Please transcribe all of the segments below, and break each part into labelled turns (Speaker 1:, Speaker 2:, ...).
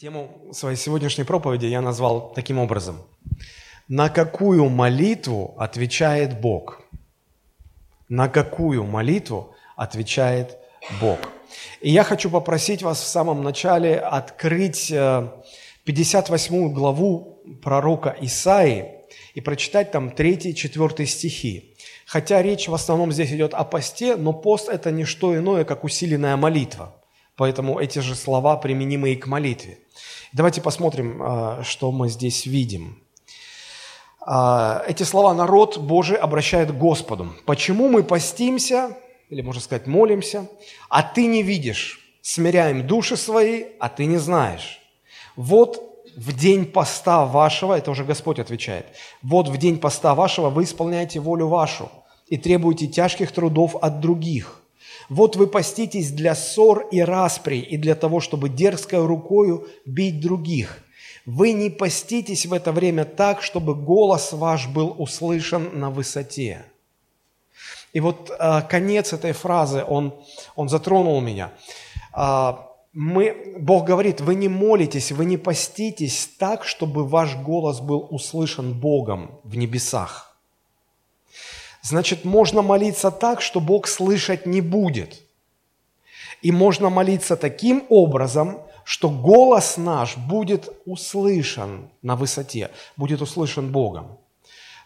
Speaker 1: Тему своей сегодняшней проповеди я назвал таким образом. На какую молитву отвечает Бог? На какую молитву отвечает Бог? И я хочу попросить вас в самом начале открыть 58 э, главу пророка Исаии и прочитать там 3-4 стихи. Хотя речь в основном здесь идет о посте, но пост – это не что иное, как усиленная молитва. Поэтому эти же слова применимы и к молитве. Давайте посмотрим, а, что мы здесь видим. А, эти слова народ Божий обращает к Господу. Почему мы постимся, или можно сказать молимся, а ты не видишь, смиряем души свои, а ты не знаешь. Вот в день поста вашего, это уже Господь отвечает, вот в день поста вашего вы исполняете волю вашу и требуете тяжких трудов от других – вот вы поститесь для ссор и распри, и для того, чтобы дерзкой рукою бить других. Вы не поститесь в это время так, чтобы голос ваш был услышан на высоте. И вот э, конец этой фразы, он, он затронул меня. Э, мы, Бог говорит, вы не молитесь, вы не поститесь так, чтобы ваш голос был услышан Богом в небесах. Значит, можно молиться так, что Бог слышать не будет. И можно молиться таким образом, что голос наш будет услышан на высоте, будет услышан Богом.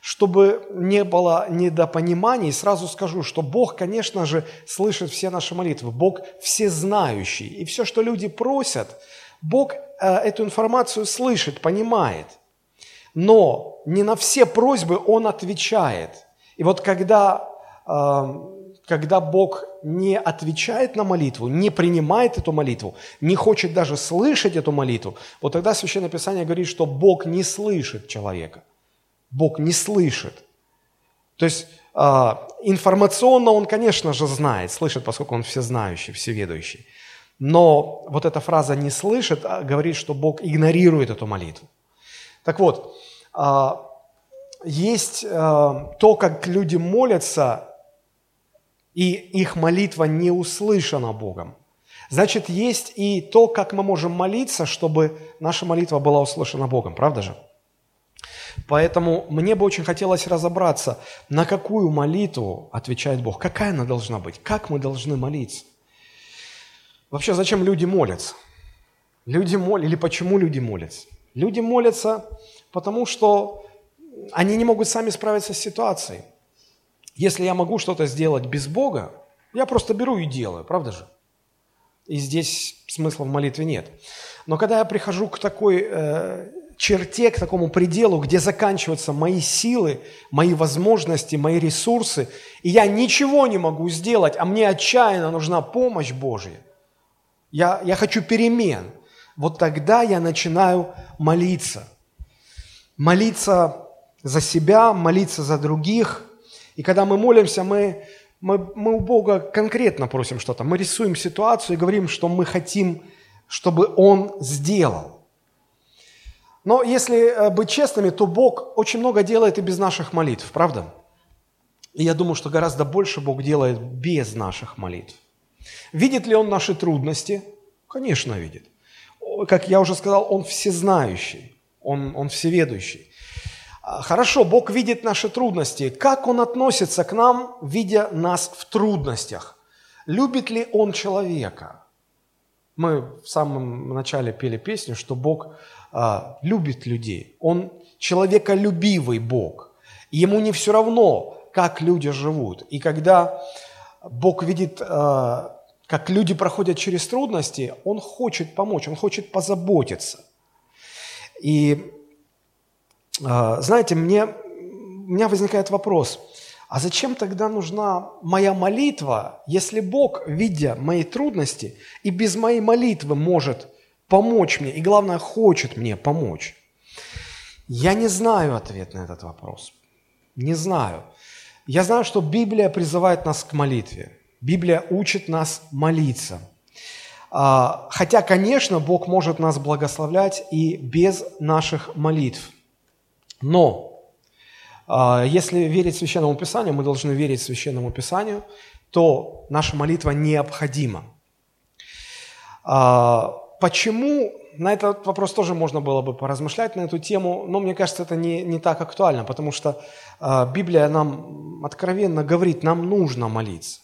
Speaker 1: Чтобы не было недопониманий, сразу скажу, что Бог, конечно же, слышит все наши молитвы. Бог всезнающий. И все, что люди просят, Бог э, эту информацию слышит, понимает. Но не на все просьбы Он отвечает – и вот когда, когда Бог не отвечает на молитву, не принимает эту молитву, не хочет даже слышать эту молитву, вот тогда Священное Писание говорит, что Бог не слышит человека. Бог не слышит. То есть а, информационно он, конечно же, знает, слышит, поскольку он всезнающий, всеведущий. Но вот эта фраза «не слышит» а, говорит, что Бог игнорирует эту молитву. Так вот, а, есть э, то, как люди молятся, и их молитва не услышана Богом. Значит, есть и то, как мы можем молиться, чтобы наша молитва была услышана Богом, правда же? Поэтому мне бы очень хотелось разобраться, на какую молитву отвечает Бог, какая она должна быть, как мы должны молиться. Вообще, зачем люди молятся? Люди молятся, или почему люди молятся? Люди молятся, потому что они не могут сами справиться с ситуацией. Если я могу что-то сделать без Бога, я просто беру и делаю, правда же? И здесь смысла в молитве нет. Но когда я прихожу к такой э, черте, к такому пределу, где заканчиваются мои силы, мои возможности, мои ресурсы, и я ничего не могу сделать, а мне отчаянно нужна помощь Божья, я, я хочу перемен, вот тогда я начинаю молиться. Молиться за себя, молиться за других. И когда мы молимся, мы, мы, мы у Бога конкретно просим что-то. Мы рисуем ситуацию и говорим, что мы хотим, чтобы Он сделал. Но если э, быть честными, то Бог очень много делает и без наших молитв, правда? И я думаю, что гораздо больше Бог делает без наших молитв. Видит ли Он наши трудности? Конечно, видит. Как я уже сказал, Он всезнающий, Он, он всеведущий. А, хорошо, Бог видит наши трудности. Как Он относится к нам, видя нас в трудностях? Любит ли Он человека? Мы в самом начале пели песню, что Бог а, любит людей. Он человеколюбивый Бог. Ему не все равно, как люди живут. И когда Бог видит, а, как люди проходят через трудности, Он хочет помочь, Он хочет позаботиться. И знаете, мне, у меня возникает вопрос, а зачем тогда нужна моя молитва, если Бог, видя мои трудности, и без моей молитвы может помочь мне, и главное, хочет мне помочь? Я не знаю ответ на этот вопрос. Не знаю. Я знаю, что Библия призывает нас к молитве. Библия учит нас молиться. А, хотя, конечно, Бог может нас благословлять и без наших молитв – но а, если верить Священному Писанию, мы должны верить Священному Писанию, то наша молитва необходима. А, почему на этот вопрос тоже можно было бы поразмышлять на эту тему, но мне кажется, это не, не так актуально, потому что э, Библия нам откровенно говорит, нам нужно молиться.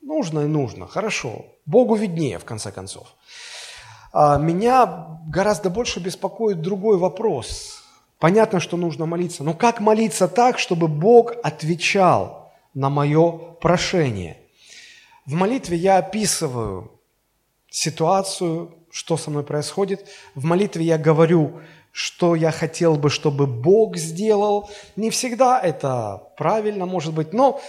Speaker 1: Нужно и нужно, хорошо. Богу виднее, в конце концов. А меня гораздо больше беспокоит другой вопрос. Понятно, что нужно молиться, но как молиться так, чтобы Бог отвечал на мое прошение? В молитве я описываю ситуацию, что со мной происходит. В молитве я говорю, что я хотел бы, чтобы Бог сделал. Не всегда это правильно, может быть, но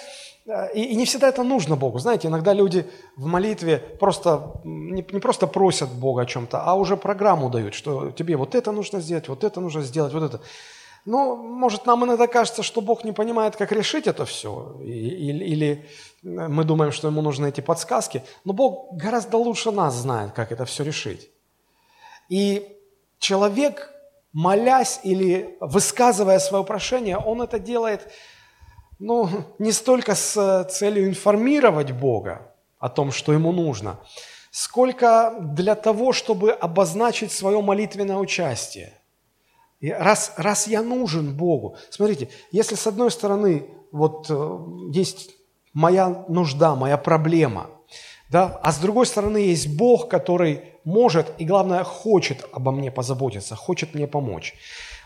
Speaker 1: и, и не всегда это нужно Богу. Знаете, иногда люди в молитве просто не, не просто просят Бога о чем-то, а уже программу дают, что тебе вот это нужно сделать, вот это нужно сделать, вот это. Ну, может, нам иногда кажется, что Бог не понимает, как решить это все, или, или мы думаем, что ему нужны эти подсказки, но Бог гораздо лучше нас знает, как это все решить. И человек, молясь или высказывая свое прошение, он это делает ну, не столько с э, целью информировать Бога о том, что ему нужно, сколько для того, чтобы обозначить свое молитвенное участие. И раз, раз я нужен Богу, смотрите, если с одной стороны вот э, есть моя нужда, моя проблема, да, а с другой стороны есть Бог, который может и, главное, хочет обо мне позаботиться, хочет мне помочь.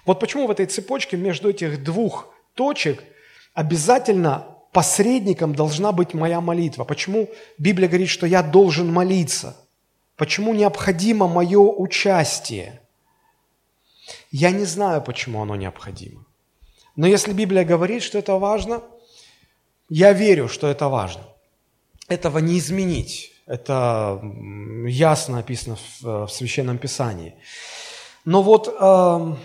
Speaker 1: Вот почему в этой цепочке между этих двух точек – обязательно посредником должна быть моя молитва. Почему Библия говорит, что я должен молиться? Почему необходимо мое участие? Я не знаю, почему оно необходимо. Но если Библия говорит, что это важно, я верю, что это важно. Этого не изменить. Это ясно описано в, в Священном Писании. Но вот э,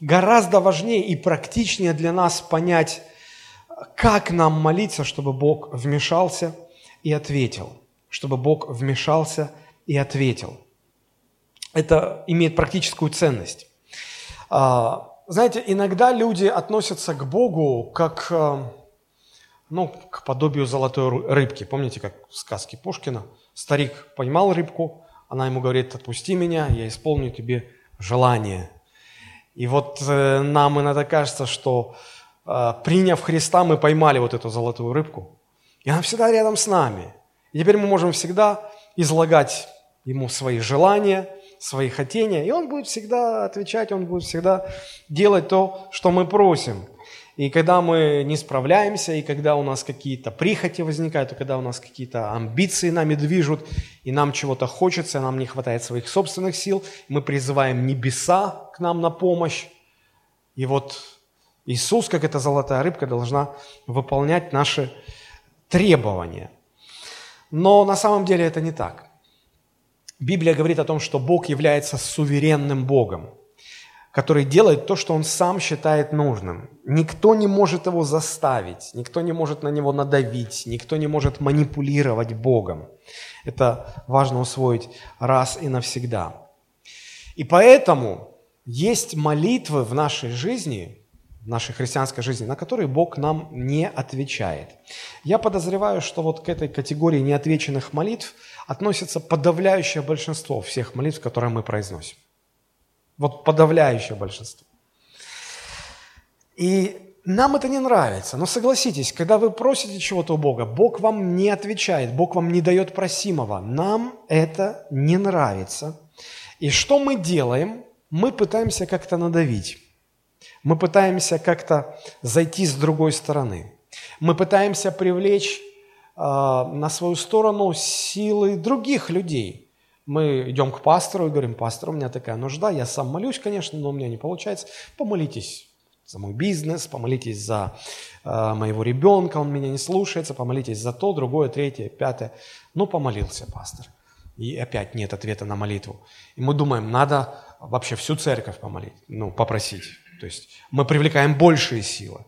Speaker 1: гораздо важнее и практичнее для нас понять, как нам молиться, чтобы Бог вмешался и ответил. Чтобы Бог вмешался и ответил. Это имеет практическую ценность. А, знаете, иногда люди относятся к Богу как а, ну, к подобию золотой рыбки. Помните, как в сказке Пушкина? Старик поймал рыбку, она ему говорит, отпусти меня, я исполню тебе желание. И вот э, нам иногда кажется, что э, приняв Христа, мы поймали вот эту золотую рыбку. И она всегда рядом с нами. И теперь мы можем всегда излагать ему свои желания, свои хотения, и он будет всегда отвечать, он будет всегда делать то, что мы просим. И когда мы не справляемся, и когда у нас какие-то прихоти возникают, и когда у нас какие-то амбиции нами движут, и нам чего-то хочется, нам не хватает своих собственных сил, мы призываем небеса к нам на помощь. И вот Иисус, как эта золотая рыбка, должна выполнять наши требования. Но на самом деле это не так. Библия говорит о том, что Бог является суверенным Богом который делает то, что он сам считает нужным. Никто не может его заставить, никто не может на него надавить, никто не может манипулировать Богом. Это важно усвоить раз и навсегда. И поэтому есть молитвы в нашей жизни, в нашей христианской жизни, на которые Бог нам не отвечает. Я подозреваю, что вот к этой категории неотвеченных молитв относится подавляющее большинство всех молитв, которые мы произносим. Вот подавляющее большинство. И нам это не нравится. Но согласитесь, когда вы просите чего-то у Бога, Бог вам не отвечает, Бог вам не дает просимого. Нам это не нравится. И что мы делаем? Мы пытаемся как-то надавить. Мы пытаемся как-то зайти с другой стороны. Мы пытаемся привлечь э, на свою сторону силы других людей – мы идем к пастору и говорим, пастор, у меня такая нужда, я сам молюсь, конечно, но у меня не получается. Помолитесь за мой бизнес, помолитесь за э, моего ребенка, он меня не слушается, помолитесь за то, другое, третье, пятое. Ну, помолился пастор. И опять нет ответа на молитву. И мы думаем, надо вообще всю церковь помолить, ну, попросить. То есть мы привлекаем большие силы.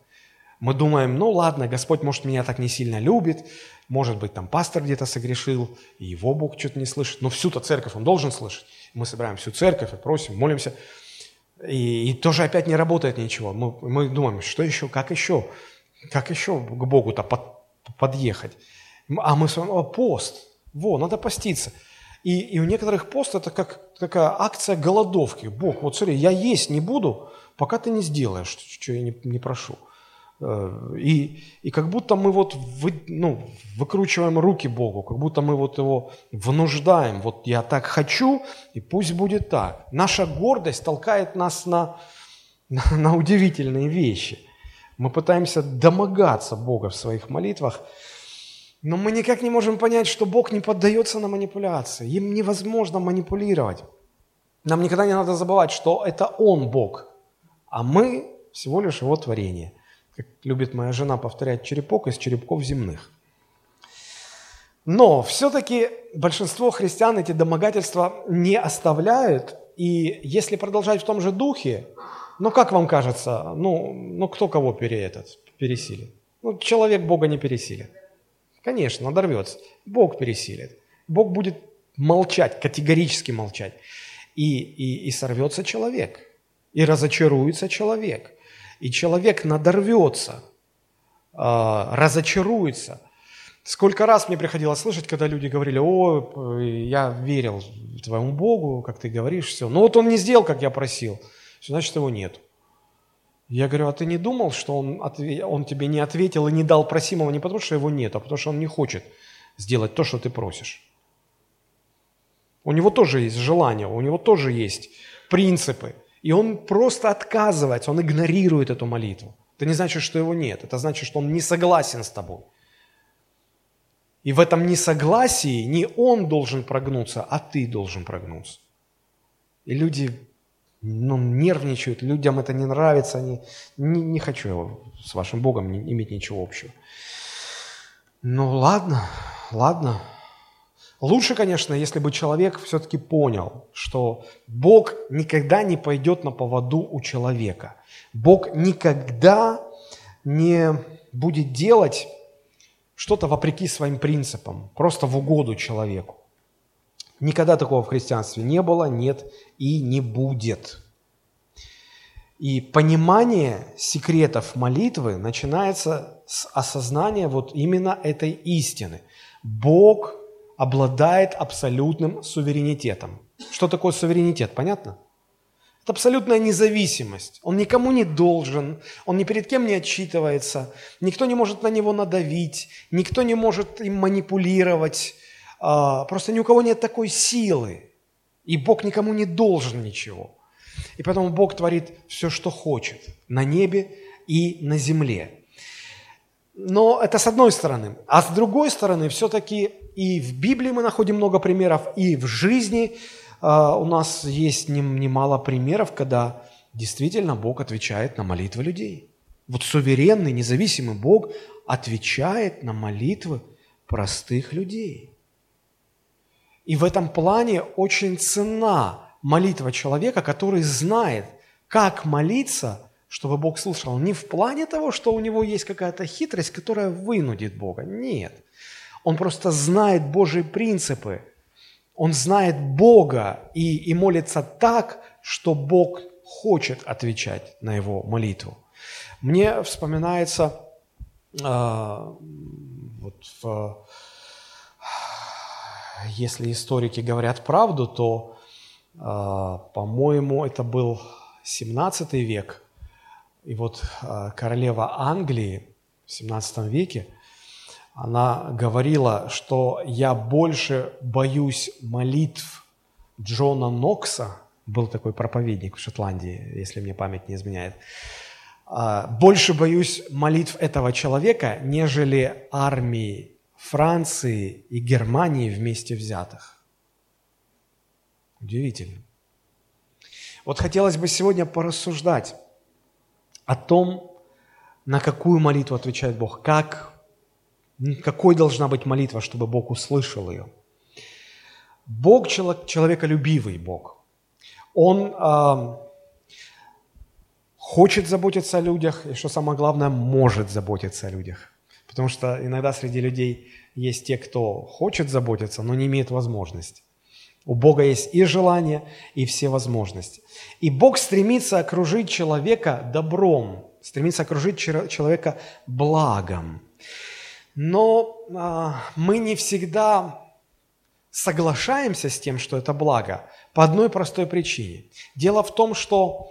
Speaker 1: Мы думаем, ну ладно, Господь, может, меня так не сильно любит, может быть, там пастор где-то согрешил, и его Бог что-то не слышит, но всю-то церковь он должен слышать. Мы собираем всю церковь и просим, молимся, и, и тоже опять не работает ничего. Мы, мы думаем, что еще, как еще, как еще к Богу-то под, подъехать. А мы с вами, пост, во, надо поститься. И, и у некоторых пост это как такая акция голодовки. Бог, вот смотри, я есть не буду, пока ты не сделаешь, что я не, не прошу. Э, и, и как будто мы вот вы, ну, выкручиваем руки Богу, как будто мы вот его вынуждаем. Вот я так хочу, и пусть будет так. Наша гордость толкает нас на, на, на удивительные вещи. Мы пытаемся домогаться Бога в своих молитвах, но мы никак не можем понять, что Бог не поддается на манипуляции. Им невозможно манипулировать. Нам никогда не надо забывать, что это Он Бог, а мы всего лишь Его творение. Как любит моя жена повторять, черепок из черепков земных. Но все-таки большинство христиан эти домогательства не оставляют. И если продолжать в том же духе, ну как вам кажется, ну, ну кто кого пере, этот, пересилит? Ну, человек Бога не пересилит. Конечно, надорвется. Бог пересилит. Бог будет молчать, категорически молчать. И, и, и сорвется человек. И разочаруется человек. И человек надорвется, а, разочаруется. Сколько раз мне приходилось слышать, когда люди говорили, о, я верил твоему Богу, как ты говоришь, все. Но вот он не сделал, как я просил. Значит, его нет. Я говорю, а ты не думал, что он, он тебе не ответил и не дал просимого не потому, что его нет, а потому, что он не хочет сделать то, что ты просишь? У него тоже есть желание, у него тоже есть принципы. И он просто отказывается, он игнорирует эту молитву. Это не значит, что его нет. Это значит, что он не согласен с тобой. И в этом несогласии не он должен прогнуться, а ты должен прогнуться. И люди ну, нервничают, людям это не нравится, они, не, не хочу с вашим Богом иметь ничего общего. Ну ладно, ладно. Лучше, конечно, если бы человек все-таки понял, что Бог никогда не пойдет на поводу у человека. Бог никогда не будет делать что-то вопреки своим принципам, просто в угоду человеку. Никогда такого в христианстве не было, нет и не будет. И понимание секретов молитвы начинается с осознания вот именно этой истины. Бог обладает абсолютным суверенитетом. Что такое суверенитет? Понятно? Это абсолютная независимость. Он никому не должен, он ни перед кем не отчитывается, никто не может на него надавить, никто не может им манипулировать, а, просто ни у кого нет такой силы. И Бог никому не должен ничего. И поэтому Бог творит все, что хочет на небе и на земле. Но это с одной стороны. А с другой стороны, все-таки и в Библии мы находим много примеров, и в жизни э, у нас есть немало примеров, когда действительно Бог отвечает на молитвы людей. Вот суверенный, независимый Бог отвечает на молитвы простых людей. И в этом плане очень цена молитва человека, который знает, как молиться, чтобы Бог слышал. Не в плане того, что у него есть какая-то хитрость, которая вынудит Бога. Нет. Он просто знает Божьи принципы. Он знает Бога и, и молится так, что Бог хочет отвечать на его молитву. Мне вспоминается э, вот в если историки говорят правду, то, а, по-моему, это был 17 век. И вот а, королева Англии в 17 веке, она говорила, что я больше боюсь молитв Джона Нокса, был такой проповедник в Шотландии, если мне память не изменяет, а, больше боюсь молитв этого человека, нежели армии Франции и Германии вместе взятых. Удивительно. Вот хотелось бы сегодня порассуждать о том, на какую молитву отвечает Бог, как, какой должна быть молитва, чтобы Бог услышал ее. Бог человеколюбивый Бог. Он э, хочет заботиться о людях, и что самое главное, может заботиться о людях. Потому что иногда среди людей есть те, кто хочет заботиться, но не имеет возможности. У Бога есть и желание, и все возможности. И Бог стремится окружить человека добром, стремится окружить человека благом. Но а, мы не всегда соглашаемся с тем, что это благо, по одной простой причине. Дело в том, что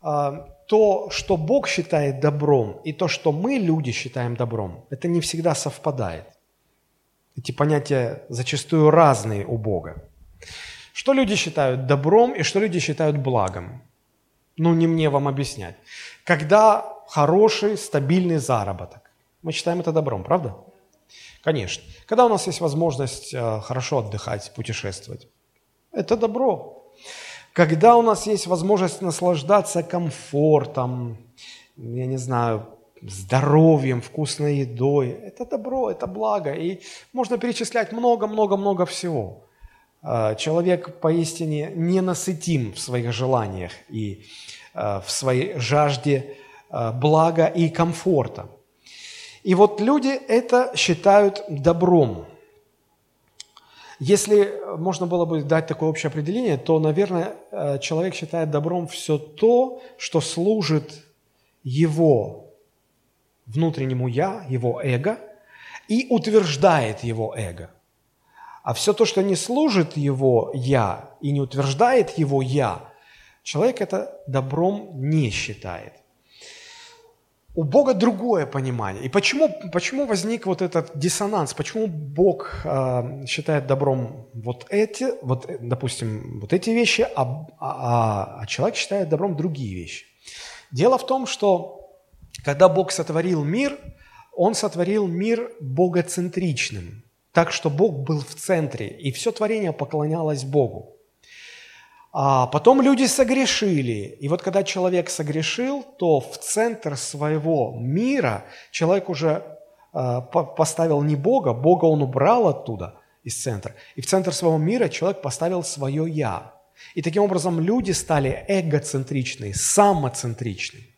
Speaker 1: э, то, что Бог считает добром, и то, что мы, люди, считаем добром, это не всегда совпадает. Эти понятия зачастую разные у Бога. Что люди считают добром и что люди считают благом? Ну, не мне вам объяснять. Когда хороший, стабильный заработок, мы считаем это добром, правда? Конечно. Когда у нас есть возможность э, хорошо отдыхать, путешествовать, это добро. Когда у нас есть возможность наслаждаться комфортом, я не знаю, здоровьем, вкусной едой, это добро, это благо. И можно перечислять много-много-много всего. Э, человек поистине ненасытим в своих желаниях и э, в своей жажде блага и комфорта. И вот люди это считают добром. Если можно было бы дать такое общее определение, то, наверное, человек считает добром все то, что служит его внутреннему «я», его эго, и утверждает его эго. А все то, что не служит его «я» и не утверждает его «я», человек это добром не считает. У Бога другое понимание. И почему, почему возник вот этот диссонанс? Почему Бог э, считает добром вот эти, вот, допустим, вот эти вещи, а, а, а человек считает добром другие вещи? Дело в том, что когда Бог сотворил мир, Он сотворил мир богоцентричным, так что Бог был в центре, и все творение поклонялось Богу. А потом люди согрешили. И вот когда человек согрешил, то в центр своего мира человек уже э, поставил не Бога, Бога он убрал оттуда, из центра. И в центр своего мира человек поставил свое «я». И таким образом люди стали эгоцентричны, самоцентричны.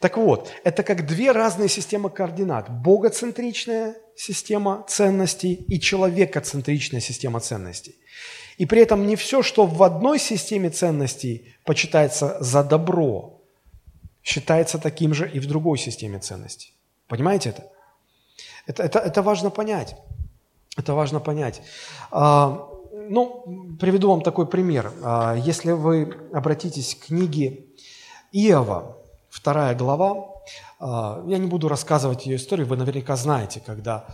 Speaker 1: Так вот, это как две разные системы координат. Богоцентричная система ценностей и человекоцентричная система ценностей. И при этом не все, что в одной системе ценностей почитается за добро, считается таким же и в другой системе ценностей. Понимаете это? Это, это, это важно понять. Это важно понять. А, ну, приведу вам такой пример. А, если вы обратитесь к книге Иова, вторая глава, а, я не буду рассказывать ее историю, вы наверняка знаете, когда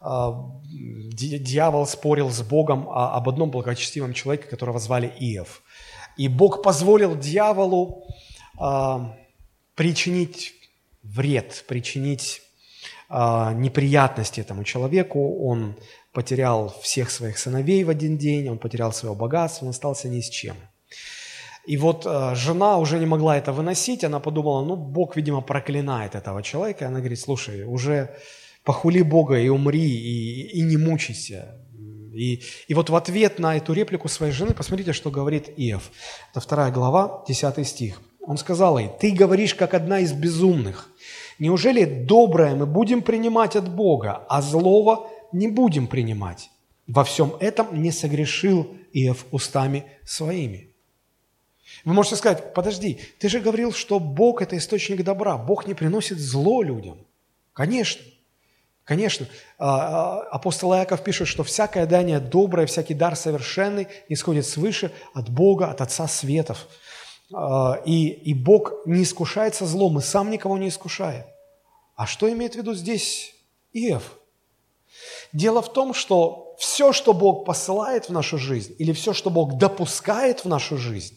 Speaker 1: а, дьявол спорил с Богом об одном благочестивом человеке, которого звали Иов. И Бог позволил дьяволу а, причинить вред, причинить неприятности этому человеку. Он потерял всех своих сыновей в один день, он потерял свое богатство, он остался ни с чем. И вот жена уже не могла это выносить, она подумала, ну, Бог, видимо, проклинает этого человека. И она говорит, слушай, уже похули Бога и умри, и, и не мучайся. И, и вот в ответ на эту реплику своей жены, посмотрите, что говорит Иов. Это вторая глава, 10 стих. Он сказал ей, ты говоришь, как одна из безумных. Неужели доброе мы будем принимать от Бога, а злого не будем принимать? Во всем этом не согрешил Иов устами своими. Вы можете сказать, подожди, ты же говорил, что Бог – это источник добра, Бог не приносит зло людям. Конечно. Конечно, а, а, апостол Иаков пишет, что всякое дание доброе, всякий дар совершенный исходит свыше от Бога, от Отца Светов. А, и, и Бог не искушается злом, и сам никого не искушает. А что имеет в виду здесь Иов? Дело в том, что все, что Бог посылает в нашу жизнь, или все, что Бог допускает в нашу жизнь,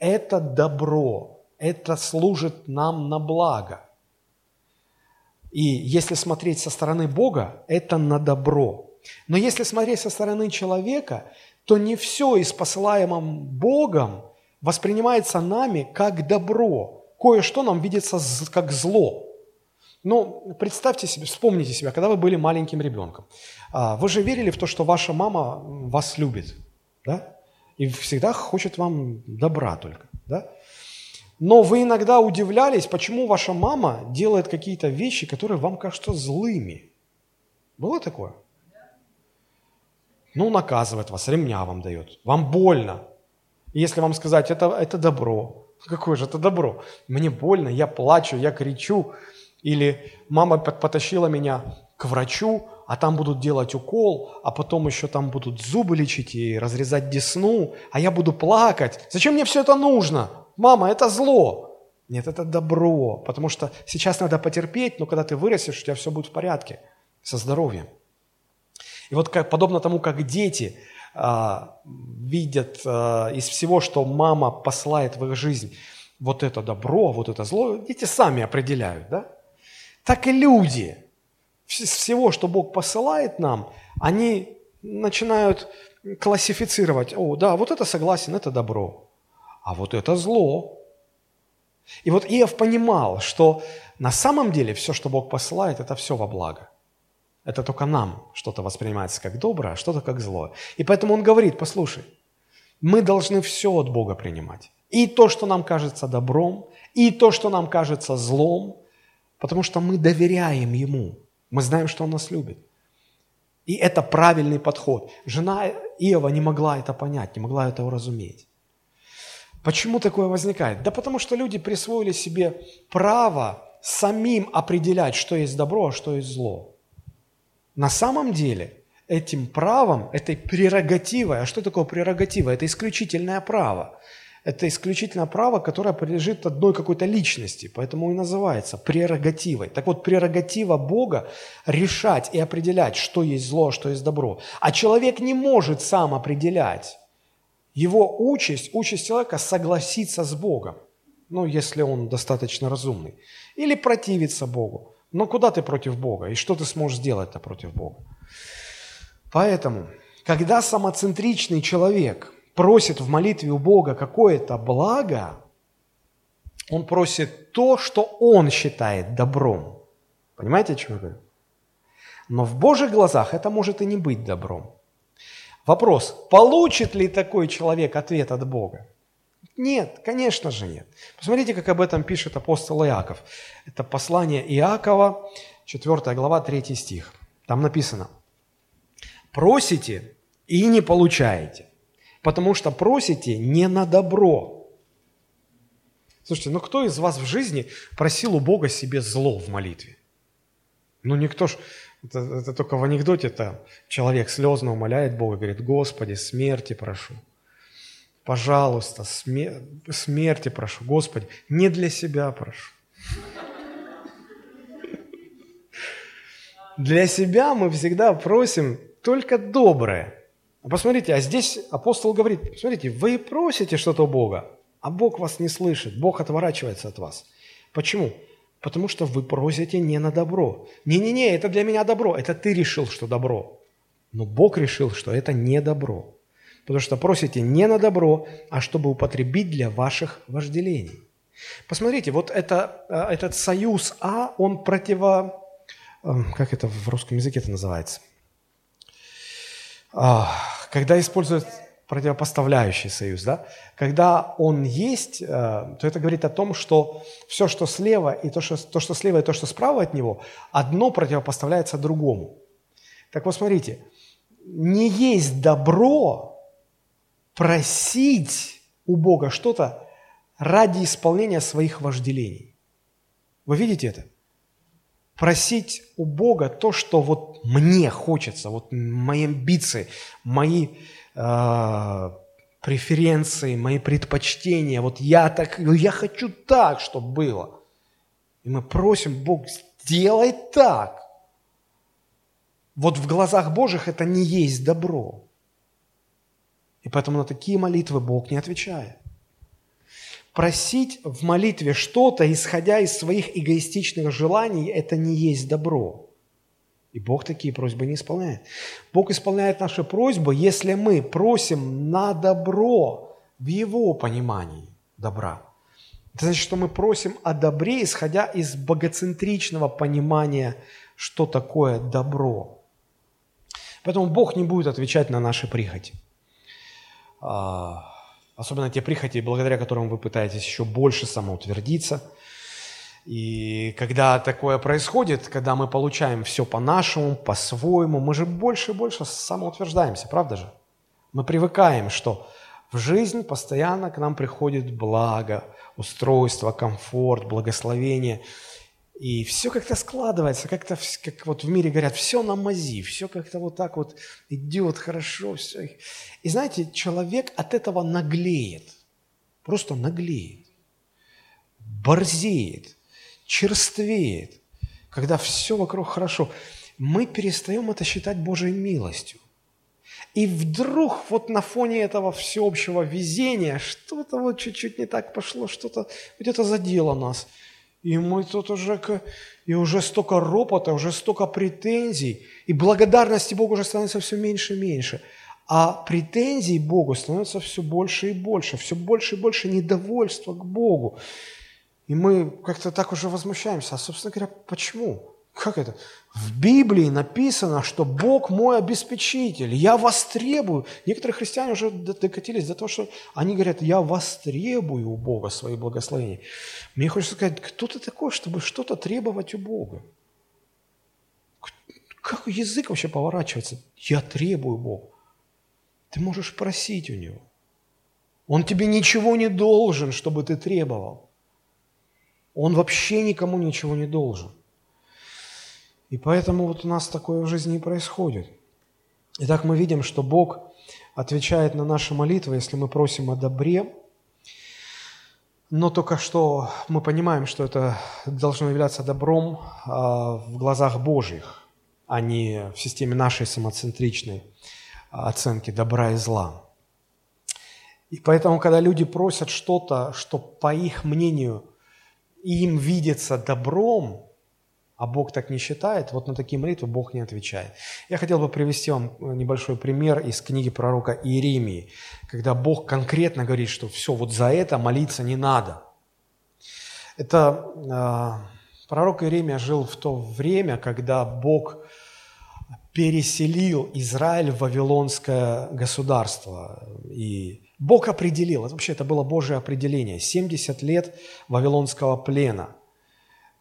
Speaker 1: это добро, это служит нам на благо – и если смотреть со стороны Бога, это на добро. Но если смотреть со стороны человека, то не все из посылаемым Богом воспринимается нами как добро. Кое-что нам видится как зло. Ну, представьте себе, вспомните себя, когда вы были маленьким ребенком. А, вы же верили в то, что ваша мама вас любит, да? И всегда хочет вам добра только, да? Но вы иногда удивлялись, почему ваша мама делает какие-то вещи, которые вам кажутся злыми. Было такое? Ну, наказывает вас, ремня вам дает. Вам больно. И если вам сказать, это, это добро. Какое же это добро? Мне больно, я плачу, я кричу. Или мама потащила меня к врачу, а там будут делать укол, а потом еще там будут зубы лечить и разрезать десну, а я буду плакать. Зачем мне все это нужно? Мама, это зло. Нет, это добро, потому что сейчас надо потерпеть, но когда ты вырастешь, у тебя все будет в порядке со здоровьем. И вот как, подобно тому, как дети а, видят а, из всего, что мама посылает в их жизнь, вот это добро, вот это зло, дети сами определяют, да? Так и люди. Всего, что Бог посылает нам, они начинают классифицировать, о, да, вот это согласен, это добро, а вот это зло. И вот Иов понимал, что на самом деле все, что Бог посылает, это все во благо. Это только нам что-то воспринимается как доброе, а что-то как злое. И поэтому он говорит, послушай, мы должны все от Бога принимать. И то, что нам кажется добром, и то, что нам кажется злом, потому что мы доверяем Ему. Мы знаем, что Он нас любит. И это правильный подход. Жена Иова не могла это понять, не могла это уразуметь. Почему такое возникает? Да потому что люди присвоили себе право самим определять, что есть добро, а что есть зло. На самом деле этим правом, этой прерогативой, а что такое прерогатива? Это исключительное право. Это исключительно право, которое принадлежит одной какой-то личности, поэтому и называется прерогативой. Так вот, прерогатива Бога – решать и определять, что есть зло, а что есть добро. А человек не может сам определять. Его участь, участь человека – согласиться с Богом, ну, если он достаточно разумный, или противиться Богу. Но куда ты против Бога? И что ты сможешь сделать-то против Бога? Поэтому, когда самоцентричный человек просит в молитве у Бога какое-то благо, он просит то, что он считает добром. Понимаете, о чем я говорю? Но в Божьих глазах это может и не быть добром. Вопрос, получит ли такой человек ответ от Бога? Нет, конечно же нет. Посмотрите, как об этом пишет апостол Иаков. Это послание Иакова, 4 глава, 3 стих. Там написано, «Просите и не получаете, потому что просите не на добро». Слушайте, ну кто из вас в жизни просил у Бога себе зло в молитве? Ну никто ж, это, это только в анекдоте это человек слезно умоляет Бога, говорит, Господи, смерти прошу. Пожалуйста, смер... смерти прошу. Господи, не для себя прошу. Для себя мы всегда просим только доброе. А посмотрите, а здесь апостол говорит, посмотрите, вы просите что-то у Бога, а Бог вас не слышит, Бог отворачивается от вас. Почему? Потому что вы просите не на добро. Не-не-не, это для меня добро. Это ты решил, что добро. Но Бог решил, что это не добро. Потому что просите не на добро, а чтобы употребить для ваших вожделений. Посмотрите, вот это, э, этот союз А, он противо... Э, как это в русском языке это называется? Когда используют противопоставляющий союз, да? Когда он есть, э, то это говорит о том, что все, что слева, и то что, то, что слева, и то, что справа от него, одно противопоставляется другому. Так вот, смотрите, не есть добро просить у Бога что-то ради исполнения своих вожделений. Вы видите это? Просить у Бога то, что вот мне хочется, вот мои амбиции, мои э, преференции, мои предпочтения. Вот я так, я хочу так, чтобы было. И мы просим, Бог, сделай так. Вот в глазах Божьих это не есть добро. И поэтому на такие молитвы Бог не отвечает. Просить в молитве что-то, исходя из своих эгоистичных желаний, это не есть добро. И Бог такие просьбы не исполняет. Бог исполняет наши просьбы, если мы просим на добро в Его понимании добра. Это значит, что мы просим о добре, исходя из богоцентричного понимания, что такое добро. Поэтому Бог не будет отвечать на наши прихоти. Особенно те прихоти, благодаря которым вы пытаетесь еще больше самоутвердиться – и когда такое происходит, когда мы получаем все по-нашему, по-своему, мы же больше и больше самоутверждаемся, правда же? Мы привыкаем, что в жизнь постоянно к нам приходит благо, устройство, комфорт, благословение. И все как-то складывается, как-то, как вот в мире говорят, все на мази, все как-то вот так вот идет хорошо. Все. И знаете, человек от этого наглеет, просто наглеет, борзеет, черствеет, когда все вокруг хорошо. Мы перестаем это считать Божьей милостью. И вдруг вот на фоне этого всеобщего везения что-то вот чуть-чуть не так пошло, что-то где-то задело нас – и мы тут уже, и уже столько ропота, уже столько претензий, и благодарности Богу уже становится все меньше и меньше. А претензий Богу становится все больше и больше, все больше и больше недовольства к Богу. И мы как-то так уже возмущаемся. А, собственно говоря, почему? Как это? В Библии написано, что Бог мой обеспечитель, я востребую. Некоторые христиане уже докатились до того, что они говорят, я востребую у Бога свои благословения. Мне хочется сказать, кто ты такой, чтобы что-то требовать у Бога? Как язык вообще поворачивается? Я требую Бога. Ты можешь просить у Него. Он тебе ничего не должен, чтобы ты требовал. Он вообще никому ничего не должен. И поэтому вот у нас такое в жизни и происходит. Итак, мы видим, что Бог отвечает на наши молитвы, если мы просим о добре, но только что мы понимаем, что это должно являться добром а, в глазах Божьих, а не в системе нашей самоцентричной оценки добра и зла. И поэтому, когда люди просят что-то, что по их мнению им видится добром, а Бог так не считает, вот на такие молитвы Бог не отвечает. Я хотел бы привести вам небольшой пример из книги пророка Иеремии, когда Бог конкретно говорит, что все, вот за это молиться не надо. Это э, пророк Иеремия жил в то время, когда Бог переселил Израиль в Вавилонское государство. И Бог определил, вообще это было Божье определение, 70 лет Вавилонского плена –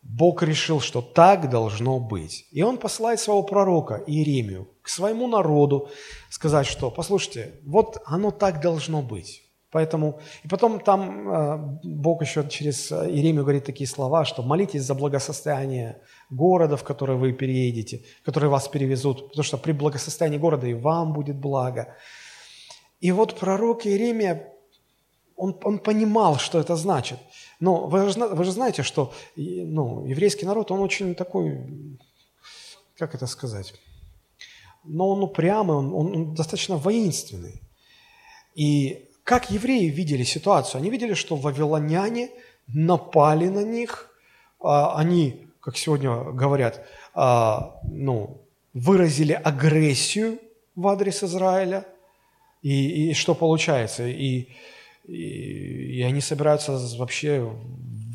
Speaker 1: Бог решил, что так должно быть. И он посылает своего пророка Иеремию к своему народу сказать, что, послушайте, вот оно так должно быть. Поэтому, и потом там э, Бог еще через Иеремию говорит такие слова, что молитесь за благосостояние города, в который вы переедете, который вас перевезут, потому что при благосостоянии города и вам будет благо. И вот пророк Иеремия, он, он понимал, что это значит – но вы же, вы же знаете, что ну, еврейский народ, он очень такой, как это сказать, но он упрямый, он, он, он достаточно воинственный. И как евреи видели ситуацию? Они видели, что вавилоняне напали на них, а, они, как сегодня говорят, а, ну, выразили агрессию в адрес Израиля. И, и что получается? И и, они собираются вообще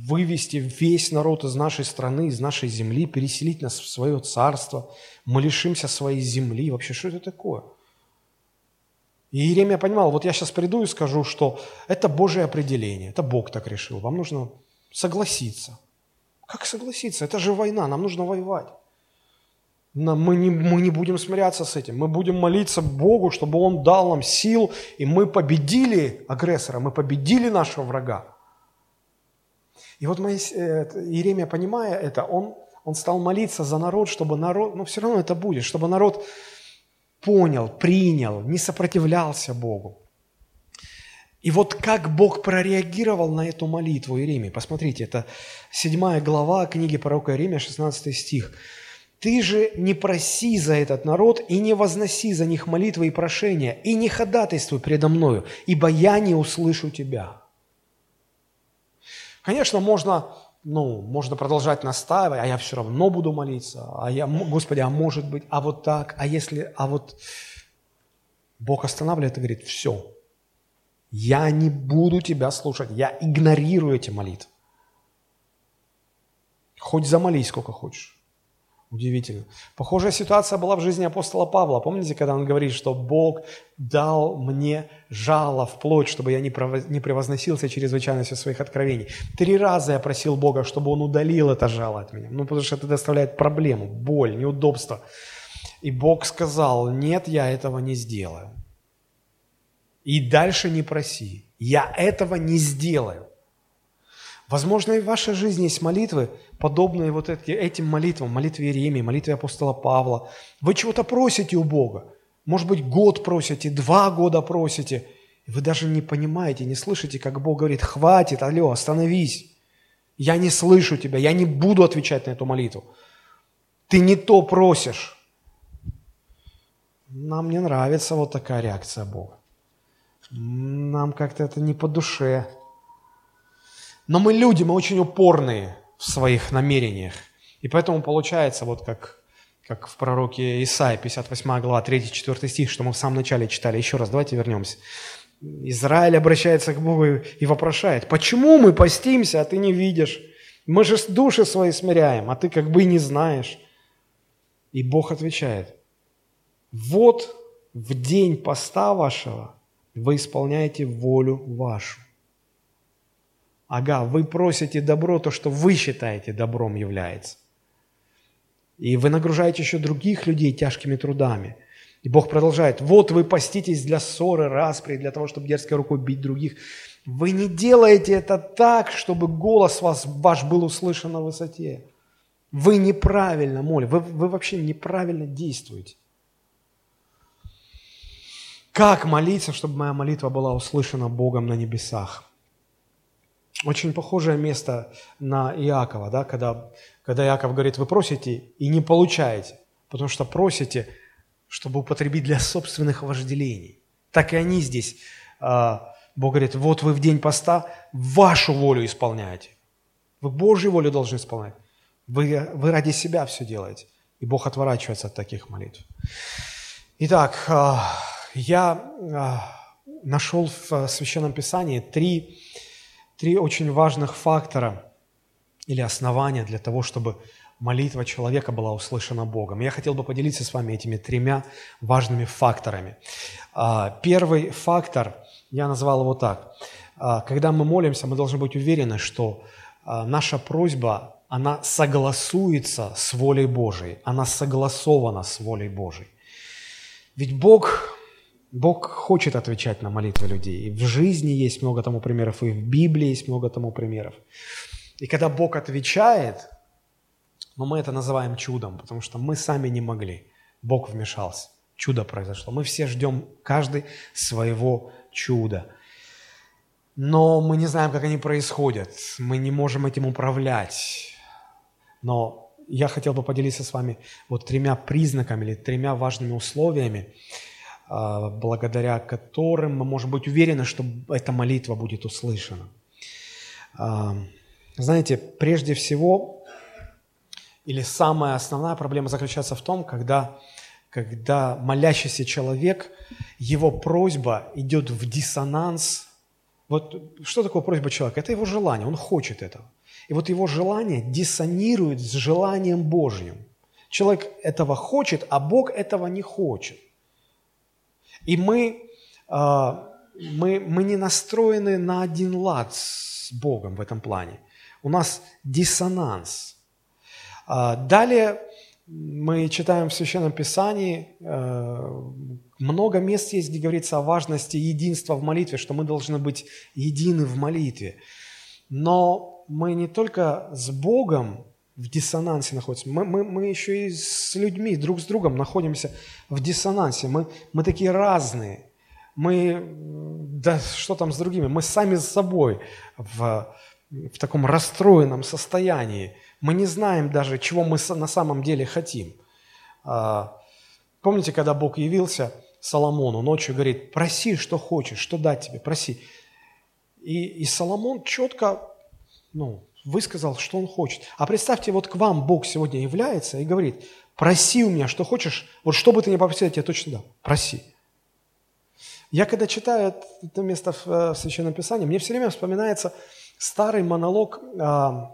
Speaker 1: вывести весь народ из нашей страны, из нашей земли, переселить нас в свое царство. Мы лишимся своей земли. Вообще, что это такое? И Иеремия понимал, вот я сейчас приду и скажу, что это Божье определение, это Бог так решил, вам нужно согласиться. Как согласиться? Это же война, нам нужно воевать. Мы не, мы не будем смиряться с этим. Мы будем молиться Богу, чтобы Он дал нам сил, и мы победили агрессора, мы победили нашего врага. И вот Иеремия, понимая это, он, он стал молиться за народ, чтобы народ, ну все равно это будет, чтобы народ понял, принял, не сопротивлялся Богу. И вот как Бог прореагировал на эту молитву Иеремии. Посмотрите, это седьмая глава книги пророка Иеремия, 16 стих. Ты же не проси за этот народ и не возноси за них молитвы и прошения, и не ходатайствуй предо мною, ибо я не услышу тебя. Конечно, можно, ну, можно продолжать настаивать, а я все равно буду молиться, а я, Господи, а может быть, а вот так, а если, а вот... Бог останавливает и говорит, все, я не буду тебя слушать, я игнорирую эти молитвы. Хоть замолись сколько хочешь. Удивительно. Похожая ситуация была в жизни апостола Павла. Помните, когда он говорит, что Бог дал мне жало в плоть, чтобы я не превозносился чрезвычайностью своих откровений. Три раза я просил Бога, чтобы он удалил это жало от меня. Ну, потому что это доставляет проблему, боль, неудобство. И Бог сказал, нет, я этого не сделаю. И дальше не проси. Я этого не сделаю. Возможно, и в вашей жизни есть молитвы, подобные вот эти, этим молитвам, молитве Иеремии, молитве апостола Павла. Вы чего-то просите у Бога. Может быть, год просите, два года просите. И вы даже не понимаете, не слышите, как Бог говорит, хватит, алло, остановись. Я не слышу тебя, я не буду отвечать на эту молитву. Ты не то просишь. Нам не нравится вот такая реакция Бога. Нам как-то это не по душе. Но мы люди, мы очень упорные в своих намерениях. И поэтому получается, вот как, как в пророке Исаии, 58 глава, 3-4 стих, что мы в самом начале читали. Еще раз, давайте вернемся. Израиль обращается к Богу и вопрошает, почему мы постимся, а ты не видишь? Мы же души свои смиряем, а ты как бы и не знаешь. И Бог отвечает, вот в день поста вашего вы исполняете волю вашу. Ага, вы просите добро, то, что вы считаете добром является. И вы нагружаете еще других людей тяжкими трудами. И Бог продолжает, вот вы поститесь для ссоры, распри, для того, чтобы дерзкой рукой бить других. Вы не делаете это так, чтобы голос вас, ваш был услышан на высоте. Вы неправильно молите, вы, вы вообще неправильно действуете. Как молиться, чтобы моя молитва была услышана Богом на небесах? Очень похожее место на Иакова, да, когда, когда Иаков говорит, вы просите и не получаете, потому что просите, чтобы употребить для собственных вожделений. Так и они здесь. А, Бог говорит, вот вы в день поста вашу волю исполняете. Вы Божью волю должны исполнять. Вы, вы ради себя все делаете. И Бог отворачивается от таких молитв. Итак, а, я а, нашел в Священном Писании три, три очень важных фактора или основания для того, чтобы молитва человека была услышана Богом. Я хотел бы поделиться с вами этими тремя важными факторами. А, первый фактор, я назвал его так. Когда мы молимся, мы должны быть уверены, что наша просьба, она согласуется с волей Божией, она согласована с волей Божией. Ведь Бог Бог хочет отвечать на молитвы людей. И в жизни есть много тому примеров, и в Библии есть много тому примеров. И когда Бог отвечает, но мы это называем чудом, потому что мы сами не могли. Бог вмешался. Чудо произошло. Мы все ждем каждый своего чуда. Но мы не знаем, как они происходят. Мы не можем этим управлять. Но я хотел бы поделиться с вами вот тремя признаками или тремя важными условиями, благодаря которым мы можем быть уверены, что эта молитва будет услышана. А, знаете, прежде всего, или самая основная проблема заключается в том, когда, когда молящийся человек, его просьба идет в диссонанс. Вот что такое просьба человека? Это его желание, он хочет этого. И вот его желание диссонирует с желанием Божьим. Человек этого хочет, а Бог этого не хочет. И мы, а, мы, мы не настроены на один лад с Богом в этом плане. У нас диссонанс. А, далее мы читаем в Священном Писании, э, много мест есть, где говорится о важности единства в молитве, что мы должны быть едины в молитве. Но мы не только с Богом в диссонансе находимся. Мы, мы, мы еще и с людьми, друг с другом находимся в диссонансе. Мы, мы такие разные. Мы, да что там с другими, мы сами с собой в, в таком расстроенном состоянии. Мы не знаем даже, чего мы на самом деле хотим. А, помните, когда Бог явился Соломону ночью, говорит, проси, что хочешь, что дать тебе, проси. И, и Соломон четко, ну, высказал, что он хочет. А представьте, вот к вам Бог сегодня является и говорит, проси у меня, что хочешь, вот что бы ты ни попросил, я тебе точно дам, проси. Я когда читаю это место в, э, в Священном Писании, мне все время вспоминается старый монолог а,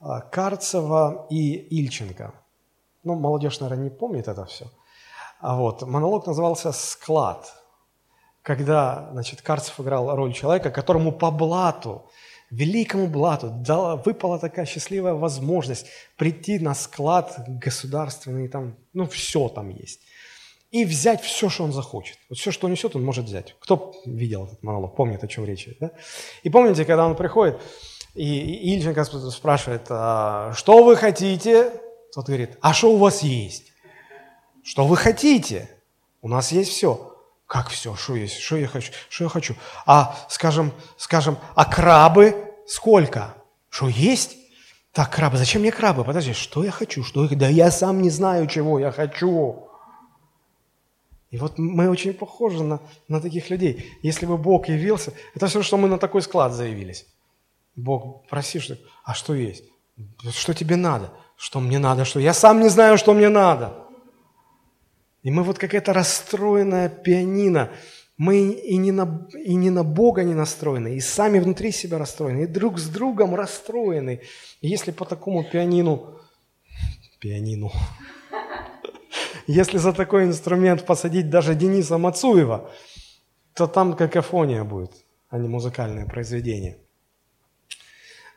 Speaker 1: а, Карцева и Ильченко. Ну, молодежь, наверное, не помнит это все. А вот, монолог назывался «Склад», когда, значит, Карцев играл роль человека, которому по блату великому блату дала, выпала такая счастливая возможность прийти на склад государственный, там, ну, все там есть, и взять все, что он захочет. Вот все, что он несет, он может взять. Кто видел этот монолог, помнит, о чем речь. Да? И помните, когда он приходит, И Ильченко спрашивает, а, что вы хотите? Тот говорит, а что у вас есть? Что вы хотите? У нас есть все. Как все? Что есть? Что я хочу? Что я хочу? А, скажем, скажем, а крабы сколько? Что есть? Так, крабы, зачем мне крабы? Подожди, что я хочу? Что я... Да я сам не знаю, чего я хочу. И вот мы очень похожи на, на таких людей. Если бы Бог явился, это все, что мы на такой склад заявились. Бог, проси, что, а что есть? Что тебе надо? Что мне надо? Что? Я сам не знаю, что мне надо. И мы вот какая-то расстроенная пианино. Мы и не, на, и не на Бога не настроены, и сами внутри себя расстроены, и друг с другом расстроены. И если по такому пианину, пианину, если за такой инструмент посадить даже Дениса Мацуева, то там какофония будет, а не музыкальное произведение.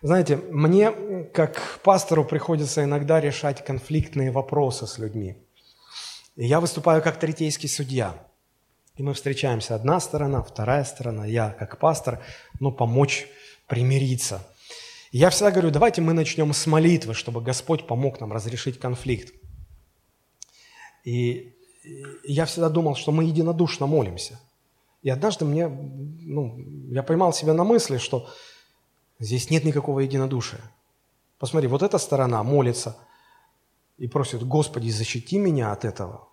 Speaker 1: Знаете, мне, как пастору, приходится иногда решать конфликтные вопросы с людьми. Я выступаю как третейский судья. И мы встречаемся, одна сторона, вторая сторона, я как пастор, ну, помочь примириться. Я всегда говорю, давайте мы начнем с молитвы, чтобы Господь помог нам разрешить конфликт. И я всегда думал, что мы единодушно молимся. И однажды мне, ну, я поймал себя на мысли, что Здесь нет никакого единодушия. Посмотри, вот эта сторона молится и просит, Господи, защити меня от этого.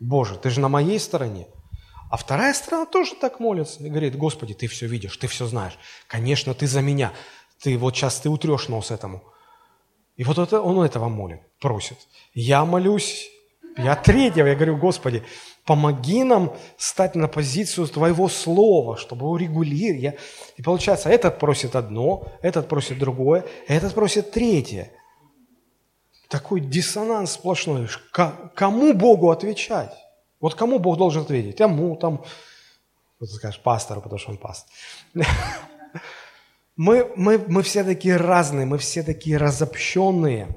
Speaker 1: Боже, ты же на моей стороне. А вторая сторона тоже так молится и говорит, Господи, ты все видишь, ты все знаешь. Конечно, ты за меня. Ты вот сейчас ты утрешь нос этому. И вот это, он этого молит, просит. Я молюсь, я третьего, я говорю, Господи, помоги нам стать на позицию Твоего Слова, чтобы урегулировать. И получается, этот просит одно, этот просит другое, этот просит третье. Такой диссонанс сплошной. Кому Богу отвечать? Вот кому Бог должен ответить? Тому, там, вот скажешь, пастору, потому что он пастор. Мы, мы, мы все такие разные, мы все такие разобщенные.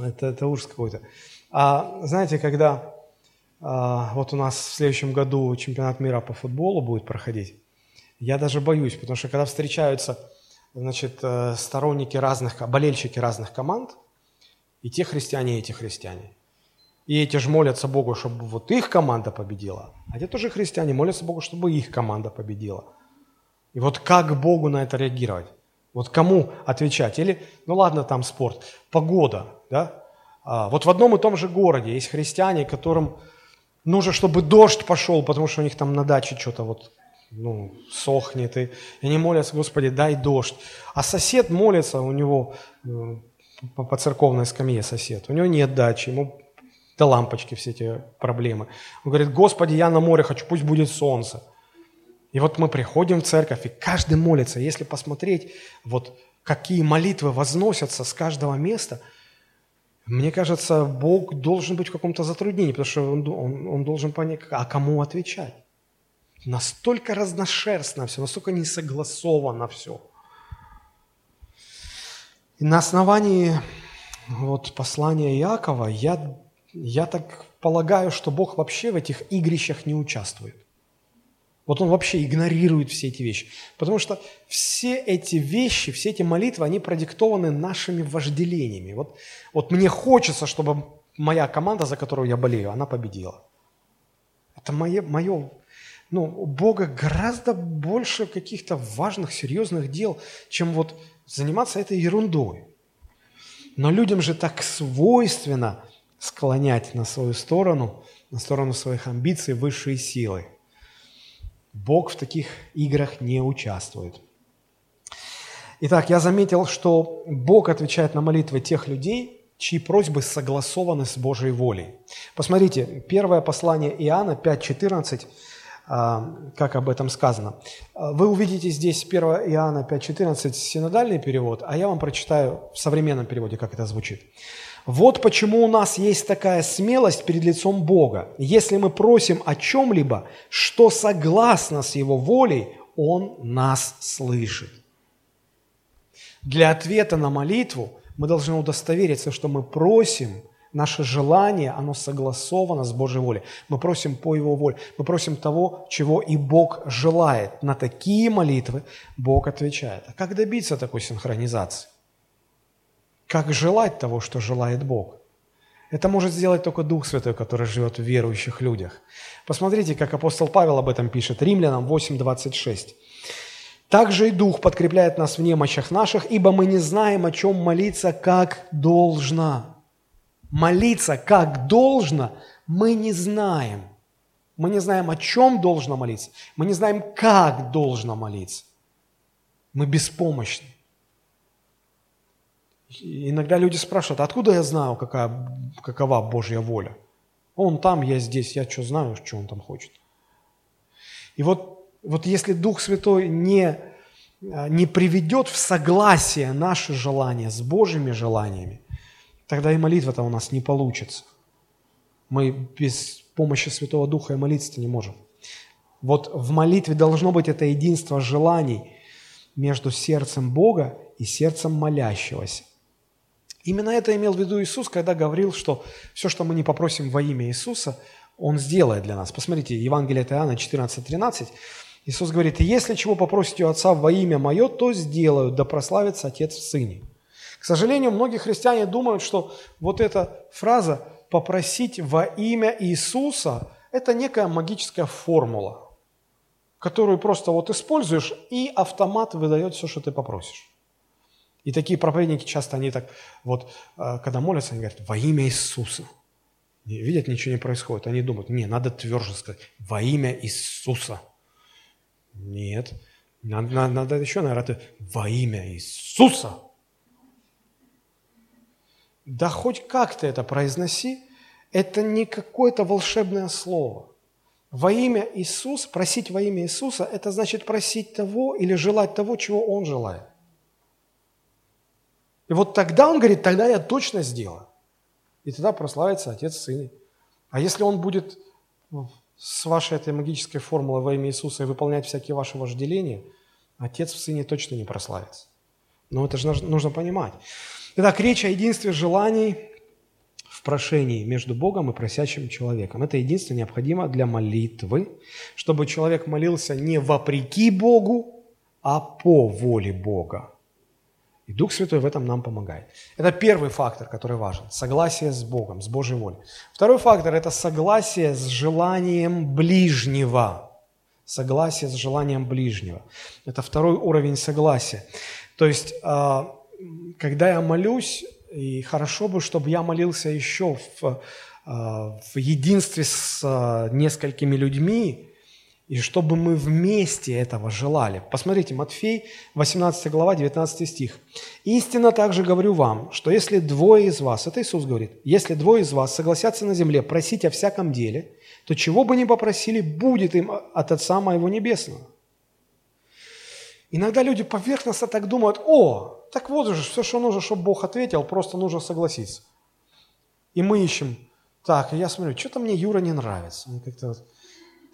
Speaker 1: Это, это ужас какой-то. А, знаете, когда а, вот у нас в следующем году чемпионат мира по футболу будет проходить. Я даже боюсь, потому что когда встречаются значит, э, сторонники разных, болельщики разных команд, и те христиане, и эти христиане. И эти же молятся Богу, чтобы вот их команда победила, а те тоже христиане молятся Богу, чтобы их команда победила. И вот как Богу на это реагировать? Вот кому отвечать? Или, ну ладно, там спорт, погода, да? А, вот в одном и том же городе есть христиане, которым нужно, чтобы дождь пошел, потому что у них там на даче что-то вот ну, сохнет. И, они молятся, Господи, дай дождь. А сосед молится, у него э, по, по церковной скамье сосед, у него нет дачи, ему до лампочки все эти проблемы. Он говорит, Господи, я на море хочу, пусть будет солнце. И вот мы приходим в церковь, и каждый молится. Если посмотреть, вот какие молитвы возносятся с каждого места – мне кажется, Бог должен быть в каком-то затруднении, потому что он, он, он должен понять, а кому отвечать. Настолько разношерстно все, настолько несогласовано все. И на основании вот послания Иакова я, я так полагаю, что Бог вообще в этих игрищах не участвует. Вот он вообще игнорирует все эти вещи. Потому что все эти вещи, все эти молитвы, они продиктованы нашими вожделениями. Вот, вот мне хочется, чтобы моя команда, за которую я болею, она победила. Это мое, мое ну, у Бога гораздо больше каких-то важных, серьезных дел, чем вот заниматься этой ерундой. Но людям же так свойственно склонять на свою сторону, на сторону своих амбиций высшие силы – Бог в таких играх не участвует. Итак, я заметил, что Бог отвечает на молитвы тех людей, чьи просьбы согласованы с Божьей волей. Посмотрите, первое послание Иоанна 5.14, а, как об этом сказано. Вы увидите здесь 1 Иоанна 5.14 синодальный перевод, а я вам прочитаю в современном переводе, как это звучит. Вот почему у нас есть такая смелость перед лицом Бога. Если мы просим о чем-либо, что согласно с Его волей, Он нас слышит. Для ответа на молитву мы должны удостовериться, что мы просим Наше желание, оно согласовано с Божьей волей. Мы просим по Его воле. Мы просим того, чего и Бог желает. На такие молитвы Бог отвечает. А как добиться такой синхронизации? Как желать того, что желает Бог? Это может сделать только Дух Святой, который живет в верующих людях. Посмотрите, как апостол Павел об этом пишет. Римлянам 8.26. «Также и Дух подкрепляет нас в немощах наших, ибо мы не знаем, о чем молиться, как должно». Молиться, как должно, мы не знаем. Мы не знаем, о чем должно молиться. Мы не знаем, как должно молиться. Мы беспомощны. Иногда люди спрашивают, откуда я знаю, какая, какова Божья воля? Он там, я здесь, я что знаю, что он там хочет. И вот, вот если Дух Святой не, не приведет в согласие наши желания с Божьими желаниями, тогда и молитва-то у нас не получится. Мы без помощи Святого Духа и молиться-то не можем. Вот в молитве должно быть это единство желаний между сердцем Бога и сердцем молящегося. Именно это имел в виду Иисус, когда говорил, что все, что мы не попросим во имя Иисуса, Он сделает для нас. Посмотрите, Евангелие от Иоанна 14:13. Иисус говорит, «Если чего попросите у Отца во имя Мое, то сделают, да прославится Отец в Сыне». К сожалению, многие христиане думают, что вот эта фраза «попросить во имя Иисуса» – это некая магическая формула, которую просто вот используешь, и автомат выдает все, что ты попросишь. И такие проповедники часто, они так, вот, э, когда молятся, они говорят, во имя Иисуса. И видят, ничего не происходит. Они думают, не, надо тверже сказать, во имя Иисуса. Нет, надо, надо, еще, наверное, во имя Иисуса. Да хоть как ты это произноси, это не какое-то волшебное слово. Во имя Иисус, просить во имя Иисуса, это значит просить того или желать того, чего Он желает. И вот тогда он говорит, тогда я точно сделаю. И тогда прославится Отец Сыне. А если он будет с вашей этой магической формулой во имя Иисуса и выполнять всякие ваши вожделения, Отец в Сыне точно не прославится. Но это же нужно понимать. Итак, речь о единстве желаний в прошении между Богом и просящим человеком. Это единство необходимо для молитвы, чтобы человек молился не вопреки Богу, а по воле Бога. И Дух Святой в этом нам помогает. Это первый фактор, который важен. Согласие с Богом, с Божьей волей. Второй фактор – это согласие с желанием ближнего. Согласие с желанием ближнего. Это второй уровень согласия. То есть, а, когда я молюсь, и хорошо бы, чтобы я молился еще в, а, в единстве с а, несколькими людьми, и чтобы мы вместе этого желали. Посмотрите, Матфей, 18 глава, 19 стих. «Истинно также говорю вам, что если двое из вас, это Иисус говорит, если двое из вас согласятся на земле просить о всяком деле, то чего бы ни попросили, будет им от Отца Моего Небесного». Иногда люди поверхностно так думают, о, так вот же, все, что нужно, чтобы Бог ответил, просто нужно согласиться. И мы ищем, так, я смотрю, что-то мне Юра не нравится. Он как-то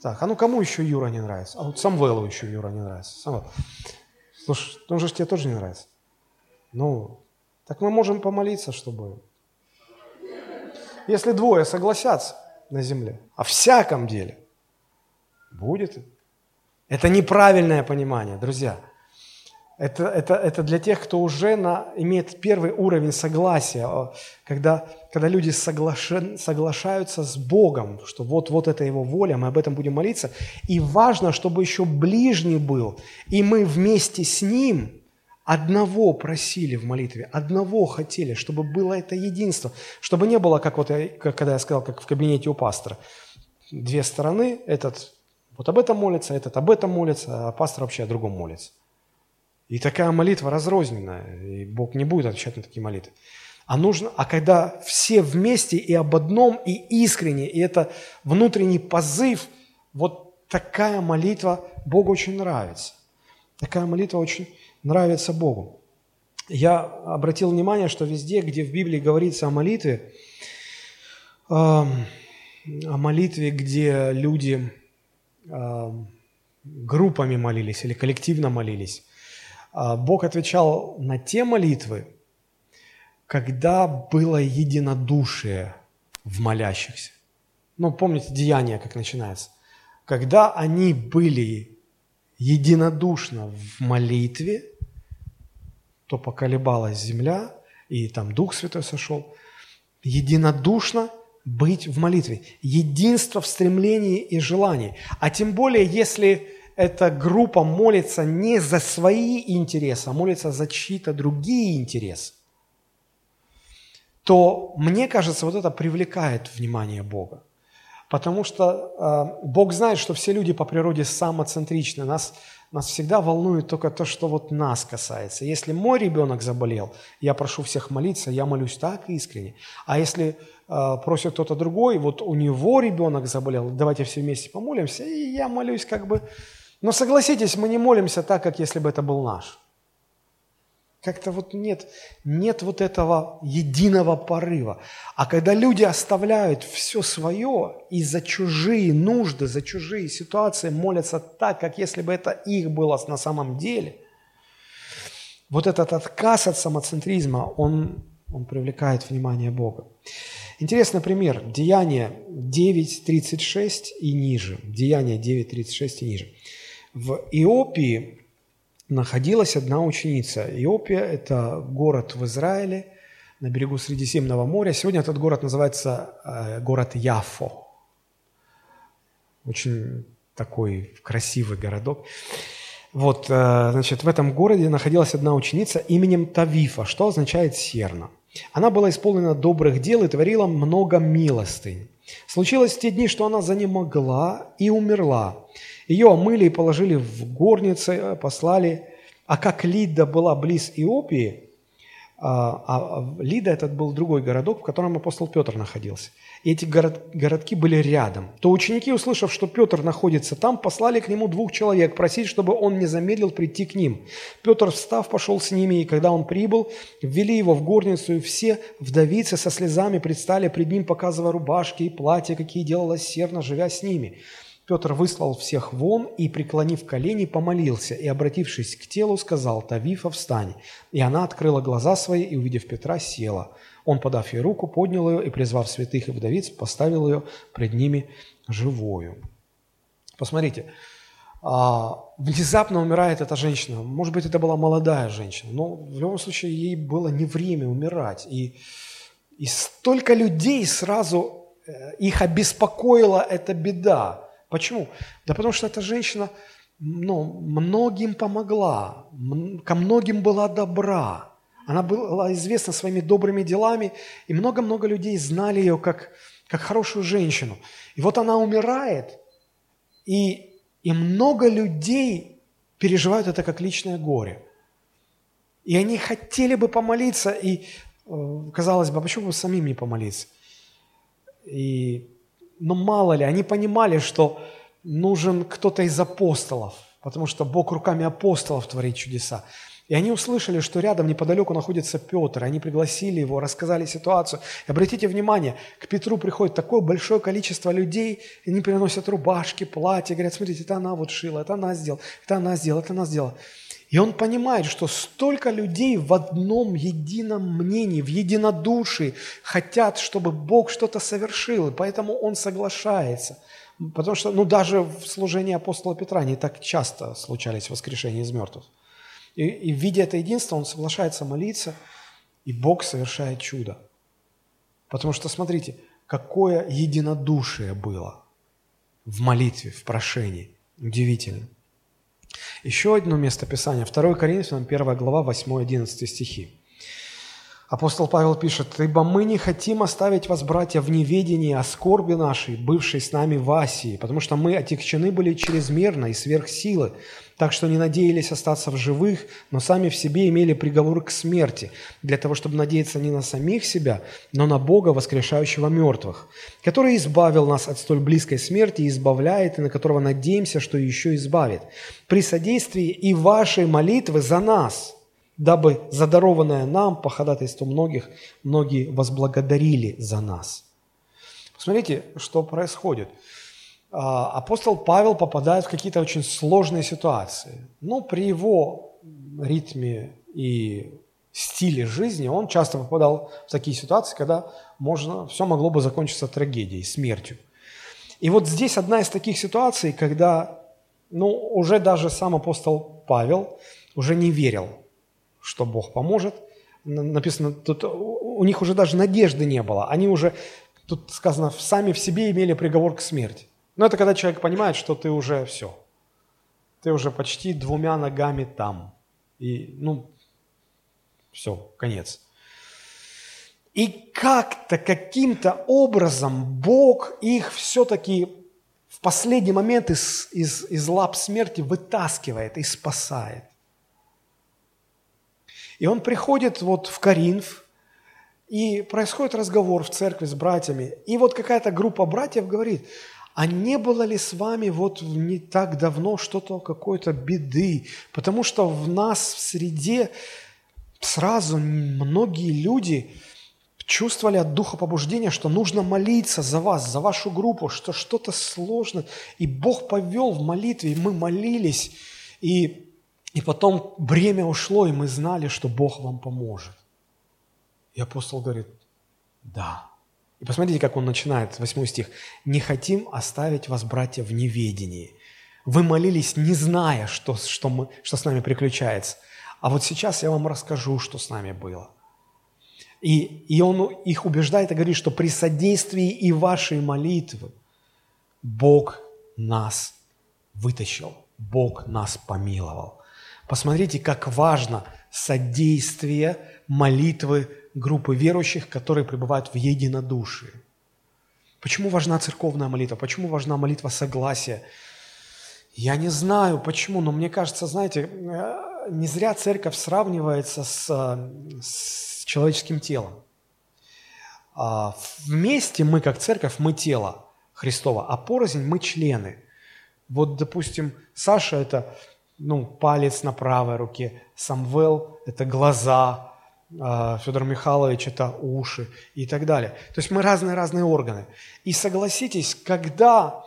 Speaker 1: так, а ну кому еще Юра не нравится? А вот Самвелу еще Юра не нравится. Самвел. Слушай, он же тебе тоже не нравится. Ну, так мы можем помолиться, чтобы... Если двое согласятся на земле, о всяком деле, будет. Это неправильное понимание, друзья – это, это, это для тех, кто уже на, имеет первый уровень согласия, когда, когда люди соглаша, соглашаются с Богом, что вот, вот это Его воля, мы об этом будем молиться. И важно, чтобы еще ближний был, и мы вместе с Ним одного просили в молитве, одного хотели, чтобы было это единство, чтобы не было, как вот я, как, когда я сказал, как в кабинете у пастора, две стороны, этот вот об этом молится, этот об этом молится, а пастор вообще о другом молится. И такая молитва разрозненная, и Бог не будет отвечать на такие молитвы. А нужно, а когда все вместе и об одном, и искренне, и это внутренний позыв, вот такая молитва Богу очень нравится. Такая молитва очень нравится Богу. Я обратил внимание, что везде, где в Библии говорится о молитве, э, о молитве, где люди э, группами молились или коллективно молились, Бог отвечал на те молитвы, когда было единодушие в молящихся. Ну, помните, деяние как начинается. Когда они были единодушно в молитве, то поколебалась земля, и там Дух Святой сошел. Единодушно быть в молитве. Единство в стремлении и желании. А тем более, если эта группа молится не за свои интересы, а молится за чьи-то другие интересы, то, мне кажется, вот это привлекает внимание Бога. Потому что э, Бог знает, что все люди по природе самоцентричны. Нас, нас всегда волнует только то, что вот нас касается. Если мой ребенок заболел, я прошу всех молиться, я молюсь так искренне. А если э, просит кто-то другой, вот у него ребенок заболел, давайте все вместе помолимся, и я молюсь как бы... Но согласитесь, мы не молимся так, как если бы это был наш. Как-то вот нет, нет вот этого единого порыва. А когда люди оставляют все свое и за чужие нужды, за чужие ситуации молятся так, как если бы это их было на самом деле, вот этот отказ от самоцентризма, он, он привлекает внимание Бога. Интересный пример. Деяние 9.36 и ниже. Деяние 9.36 и ниже. В Иопии находилась одна ученица. Иопия – это город в Израиле на берегу Средиземного моря. Сегодня этот город называется э, город Яфо. Очень такой красивый городок. Вот, э, значит, в этом городе находилась одна ученица именем Тавифа, что означает «серна». Она была исполнена добрых дел и творила много милостынь. Случилось в те дни, что она занемогла и умерла. Ее омыли и положили в горнице, э, послали. А как Лида была близ Иопии, а, а Лида этот был другой городок, в котором апостол Петр находился. И эти город, городки были рядом. То ученики, услышав, что Петр находится там, послали к нему двух человек, просить, чтобы он не замедлил прийти к ним. Петр, встав, пошел с ними, и когда он прибыл, ввели его в горницу, и все вдовицы со слезами предстали пред ним, показывая рубашки и платья, какие делала серна, живя с ними. Петр выслал всех вон и, преклонив колени, помолился и, обратившись к телу, сказал, «Тавифа, встань!» И она открыла глаза свои и, увидев Петра, села. Он, подав ей руку, поднял ее и, призвав святых и вдовиц, поставил ее пред ними живую. Посмотрите, а, внезапно умирает эта женщина. Может быть, это была молодая женщина, но в любом случае ей было не время умирать. И, и столько людей сразу, э, их обеспокоила эта беда. Почему? Да потому что эта женщина ну, многим помогла, ко многим была добра. Она была известна своими добрыми делами, и много-много людей знали ее как, как хорошую женщину. И вот она умирает, и, и много людей переживают это как личное горе. И они хотели бы помолиться, и э, казалось бы, а почему бы самим не помолиться? И но мало ли, они понимали, что нужен кто-то из апостолов, потому что Бог руками апостолов творит чудеса. И они услышали, что рядом неподалеку находится Петр. Они пригласили его, рассказали ситуацию. И обратите внимание, к Петру приходит такое большое количество людей, и они приносят рубашки, платья, говорят, смотрите, это она вот шила, это она сделала, это она сделала, это она сделала. И он понимает, что столько людей в одном едином мнении, в единодушии хотят, чтобы Бог что-то совершил, и поэтому он соглашается. Потому что, ну, даже в служении апостола Петра не так часто случались воскрешения из мертвых. И, и видя это единство, он соглашается молиться, и Бог совершает чудо. Потому что, смотрите, какое единодушие было в молитве, в прошении. Удивительно. Еще одно место Писания, 2 Коринфянам, 1 глава, 8-11 стихи. Апостол Павел пишет, «Ибо мы не хотим оставить вас, братья, в неведении о скорби нашей, бывшей с нами в Асии, потому что мы отягчены были чрезмерно и сверх силы, так что не надеялись остаться в живых, но сами в себе имели приговор к смерти, для того, чтобы надеяться не на самих себя, но на Бога, воскрешающего мертвых, который избавил нас от столь близкой смерти и избавляет, и на которого надеемся, что еще избавит, при содействии и вашей молитвы за нас» дабы задарованное нам по ходатайству многих, многие возблагодарили за нас. Посмотрите, что происходит. А, апостол Павел попадает в какие-то очень сложные ситуации. Но при его ритме и стиле жизни, он часто попадал в такие ситуации, когда можно, все могло бы закончиться трагедией, смертью. И вот здесь одна из таких ситуаций, когда ну, уже даже сам апостол Павел уже не верил, что Бог поможет. Написано, тут у них уже даже надежды не было. Они уже, тут сказано, сами в себе имели приговор к смерти. Но это когда человек понимает, что ты уже все. Ты уже почти двумя ногами там. И, ну, все, конец. И как-то, каким-то образом Бог их все-таки в последний момент из, из, из лап смерти вытаскивает и спасает. И он приходит вот в Коринф, и происходит разговор в церкви с братьями. И вот какая-то группа братьев говорит, а не было ли с вами вот не так давно что-то, какой-то беды? Потому что в нас в среде сразу многие люди чувствовали от духа побуждения, что нужно молиться за вас, за вашу группу, что что-то сложно. И Бог повел в молитве, и мы молились, и, и потом время ушло, и мы знали, что Бог вам поможет. И апостол говорит, да. И посмотрите, как он начинает, 8 стих. «Не хотим оставить вас, братья, в неведении». Вы молились, не зная, что, что, мы, что с нами приключается. А вот сейчас я вам расскажу, что с нами было. И, и он их убеждает и говорит, что при содействии и вашей молитвы Бог нас вытащил, Бог нас помиловал. Посмотрите, как важно содействие молитвы группы верующих, которые пребывают в единодушии. Почему важна церковная молитва? Почему важна молитва согласия? Я не знаю почему, но мне кажется, знаете, э, не зря церковь сравнивается с, с человеческим телом. А, вместе мы, как церковь, мы тело Христова, а порознь мы члены. Вот, допустим, Саша – это ну, палец на правой руке, Самвел – это глаза, а, Федор Михайлович – это уши и так далее. То есть мы разные-разные органы. И согласитесь, когда,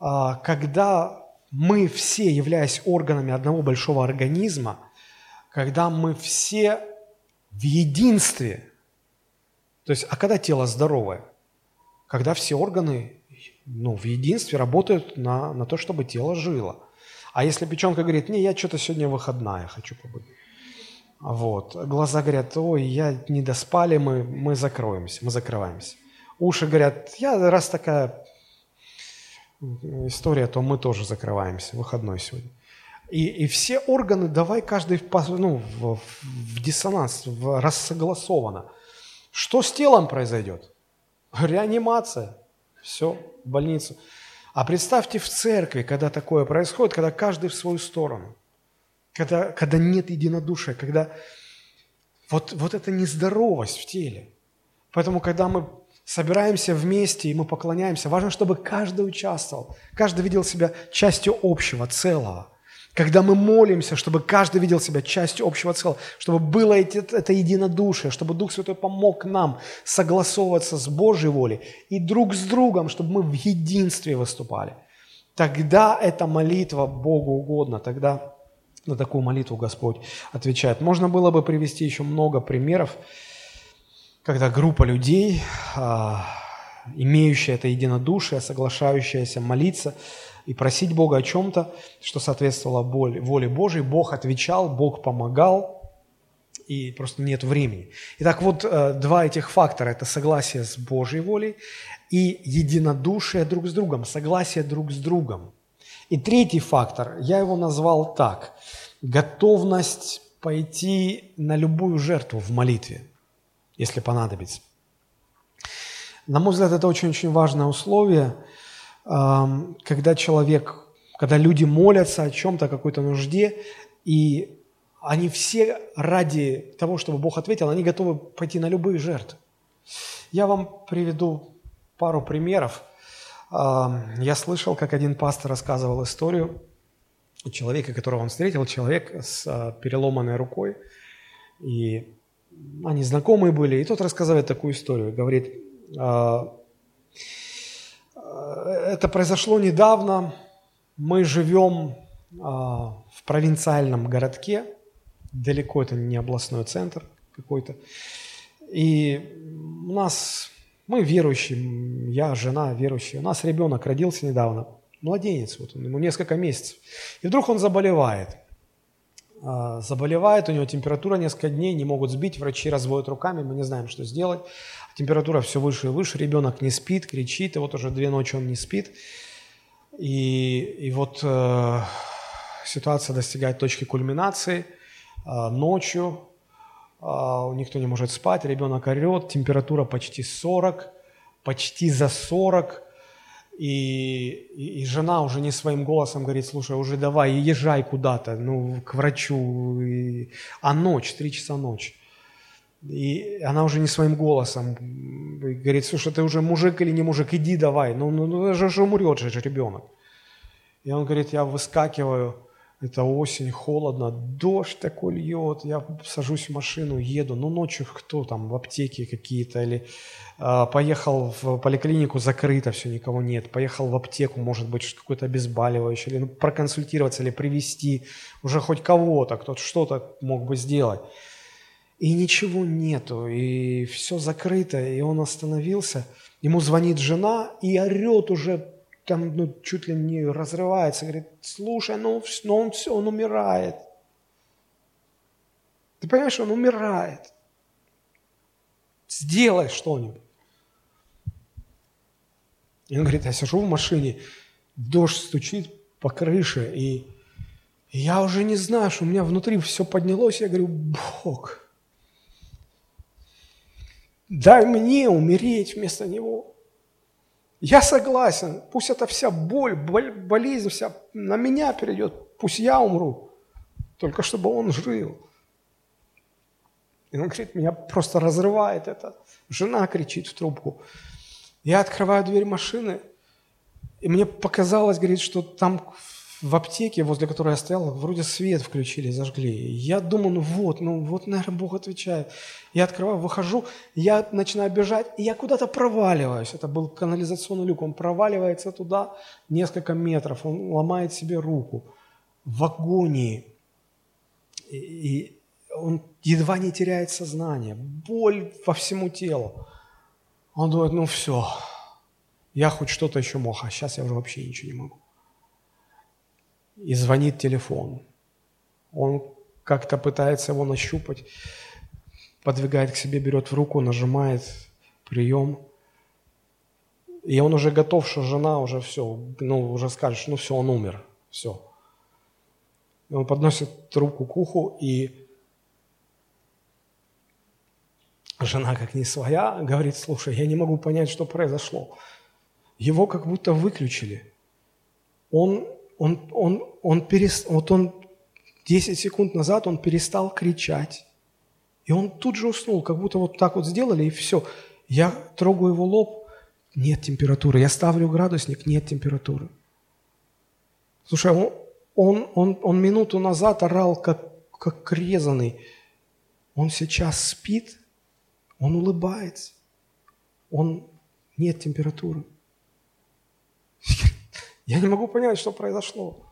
Speaker 1: а, когда мы все, являясь органами одного большого организма, когда мы все в единстве, то есть, а когда тело здоровое? Когда все органы ну, в единстве работают на, на то, чтобы тело жило. А если печенка говорит, не, я что-то сегодня выходная, хочу побыть. Вот. Глаза говорят, ой, я не доспали, мы, мы закроемся, мы закрываемся. Уши говорят, я раз такая история, то мы тоже закрываемся, выходной сегодня. И, и все органы, давай каждый ну, в, в диссонанс, в рассогласованно. Что с телом произойдет? Реанимация. Все, в больницу. А представьте в церкви, когда такое происходит, когда каждый в свою сторону – когда, когда нет единодушия, когда вот, вот эта нездоровость в теле. Поэтому, когда мы собираемся вместе и мы поклоняемся, важно, чтобы каждый участвовал, каждый видел себя частью общего, целого. Когда мы молимся, чтобы каждый видел себя частью общего целого, чтобы было это единодушие, чтобы Дух Святой помог нам согласовываться с Божьей волей и друг с другом, чтобы мы в единстве выступали. Тогда эта молитва Богу угодна, тогда на такую молитву Господь отвечает. Можно было бы привести еще много примеров, когда группа людей, а, имеющая это единодушие, соглашающаяся молиться и просить Бога о чем-то, что соответствовало воле Божьей, Бог отвечал, Бог помогал, и просто нет времени. Итак, вот э, два этих фактора – это согласие с Божьей волей и единодушие друг с другом, согласие друг с другом – и третий фактор, я его назвал так, готовность пойти на любую жертву в молитве, если понадобится. На мой взгляд, это очень-очень важное условие, когда человек, когда люди молятся о чем-то, о какой-то нужде, и они все ради того, чтобы Бог ответил, они готовы пойти на любые жертвы. Я вам приведу пару примеров. Я слышал, как один пастор рассказывал историю человека, которого он встретил, человек с а, переломанной рукой, и они знакомые были, и тот рассказывает такую историю, говорит, «А, это произошло недавно, мы живем а, в провинциальном городке, далеко это не областной центр, какой-то. И у нас, мы верующие, я, жена верующая, у нас ребенок родился недавно, младенец, вот ему несколько месяцев. И вдруг он заболевает. А, заболевает, у него температура несколько дней, не могут сбить, врачи разводят руками, мы не знаем, что сделать. Температура все выше и выше, ребенок не спит, кричит, и вот уже две ночи он не спит. И, и вот э, ситуация достигает точки кульминации. Э, ночью э, никто не может спать, ребенок орет, температура почти 40, почти за 40. И, и, и жена уже не своим голосом говорит, слушай, уже давай, езжай куда-то, ну, к врачу. И... А ночь, три часа ночи. И она уже не своим голосом говорит, слушай, ты уже мужик или не мужик, иди давай, ну, ну, ну же, же умрет же ребенок. И он говорит, я выскакиваю, это осень, холодно, дождь такой льет, я сажусь в машину, еду, ну ночью кто там, в аптеке какие-то, или э, поехал в поликлинику, закрыто все, никого нет, поехал в аптеку, может быть, какое-то обезболивающее, или ну, проконсультироваться, или привести уже хоть кого-то, кто-то что-то мог бы сделать. И ничего нету, и все закрыто, и он остановился, ему звонит жена и орет уже там ну, чуть ли не разрывается, говорит, слушай, ну, ну он все, он умирает. Ты понимаешь, он умирает. Сделай что-нибудь. И он говорит, я сижу в машине, дождь стучит по крыше, и, я уже не знаю, что у меня внутри все поднялось. Я говорю, Бог, дай мне умереть вместо него. Я согласен, пусть эта вся боль, болезнь вся на меня перейдет, пусть я умру, только чтобы он жил. И он говорит, меня просто разрывает это. Жена кричит в трубку. Я открываю дверь машины, и мне показалось, говорит, что там в аптеке, возле которой я стоял, вроде свет включили, зажгли. Я думаю, ну вот, ну вот, наверное, Бог отвечает. Я открываю, выхожу, я начинаю бежать, и я куда-то проваливаюсь. Это был канализационный люк, он проваливается туда несколько метров, он ломает себе руку в агонии. И, и он едва не теряет сознание, боль по всему телу. Он думает, ну все, я хоть что-то еще мог, а сейчас я уже вообще ничего не могу и звонит телефон. Он как-то пытается его нащупать, подвигает к себе, берет в руку, нажимает прием. И он уже готов, что жена уже все, ну, уже скажет, ну все, он умер, все. И он подносит трубку к уху, и жена, как не своя, говорит, слушай, я не могу понять, что произошло. Его как будто выключили. Он он, он, он, перес, вот он 10 секунд назад он перестал кричать. И он тут же уснул, как будто вот так вот сделали, и все. Я трогаю его лоб, нет температуры. Я ставлю градусник, нет температуры. Слушай, он, он, он, он минуту назад орал, как, как резанный. Он сейчас спит, он улыбается. Он нет температуры. Я не могу понять, что произошло.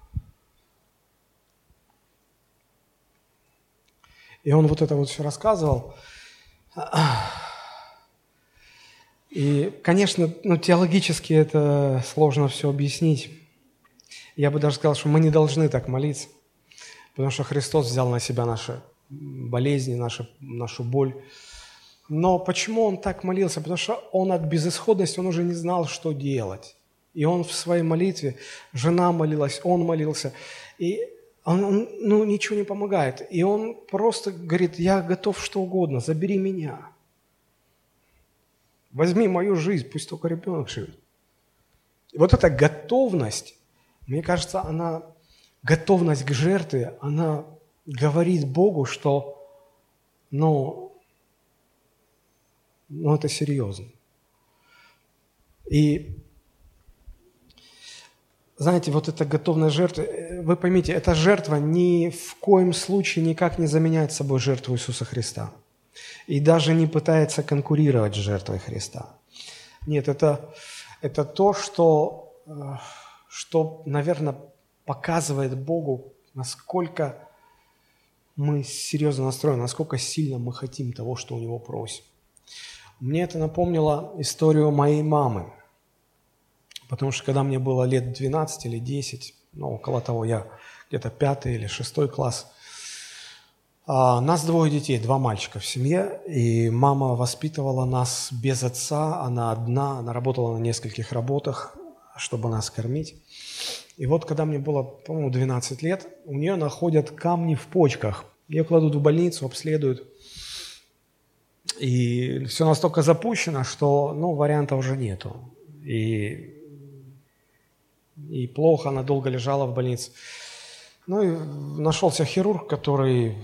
Speaker 1: И он вот это вот все рассказывал. И, конечно, ну, теологически это сложно все объяснить. Я бы даже сказал, что мы не должны так молиться, потому что Христос взял на себя наши болезни, нашу, нашу боль. Но почему он так молился? Потому что он от безысходности, он уже не знал, что делать. И он в своей молитве, жена молилась, он молился, и он, он ну, ничего не помогает. И он просто говорит, я готов что угодно, забери меня. Возьми мою жизнь, пусть только ребенок живет. И вот эта готовность, мне кажется, она, готовность к жертве, она говорит Богу, что, ну, ну это серьезно. И знаете, вот эта готовность жертвы, э, вы поймите, эта жертва ни в коем случае никак не заменяет собой жертву Иисуса Христа. И даже не пытается конкурировать с жертвой Христа. Нет, это, это то, что, э, что, наверное, показывает Богу, насколько мы серьезно настроены, насколько сильно мы хотим того, что у него просим. Мне это напомнило историю моей мамы. Потому что когда мне было лет 12 или 10, ну, около того, я где-то пятый или шестой класс, а, нас двое детей, два мальчика в семье, и мама воспитывала нас без отца, она одна, она работала на нескольких работах, чтобы нас кормить. И вот, когда мне было, по-моему, 12 лет, у нее находят камни в почках. Ее кладут в больницу, обследуют. И все настолько запущено, что, ну, варианта уже нету. И, и плохо, она долго лежала в больнице. Ну и нашелся хирург, который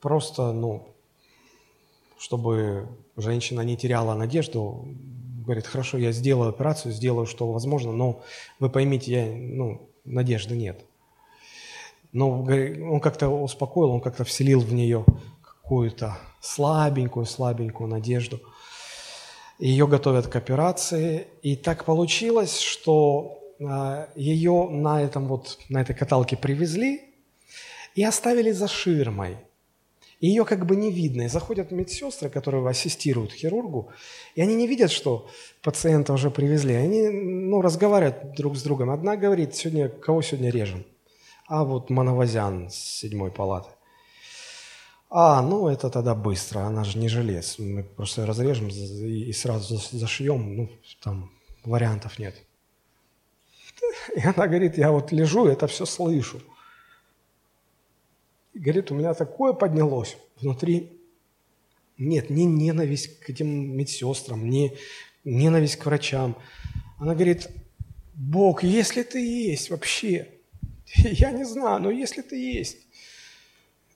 Speaker 1: просто, ну, чтобы женщина не теряла надежду, говорит, хорошо, я сделаю операцию, сделаю, что возможно, но вы поймите, я, ну, надежды нет. Но он как-то успокоил, он как-то вселил в нее какую-то слабенькую, слабенькую надежду. Ее готовят к операции, и так получилось, что ее на, этом вот, на этой каталке привезли и оставили за ширмой – ее как бы не видно. И заходят медсестры, которые ассистируют хирургу, и они не видят, что пациента уже привезли. Они ну, разговаривают друг с другом. Одна говорит, сегодня, кого сегодня режем? А вот Мановозян с седьмой палаты. А, ну это тогда быстро, она же не желез. Мы просто разрежем и сразу зашьем, ну там вариантов нет. И она говорит, я вот лежу, это все слышу. И говорит, у меня такое поднялось внутри. Нет, не ненависть к этим медсестрам, не ненависть к врачам. Она говорит, Бог, если ты есть вообще, я не знаю, но если ты есть,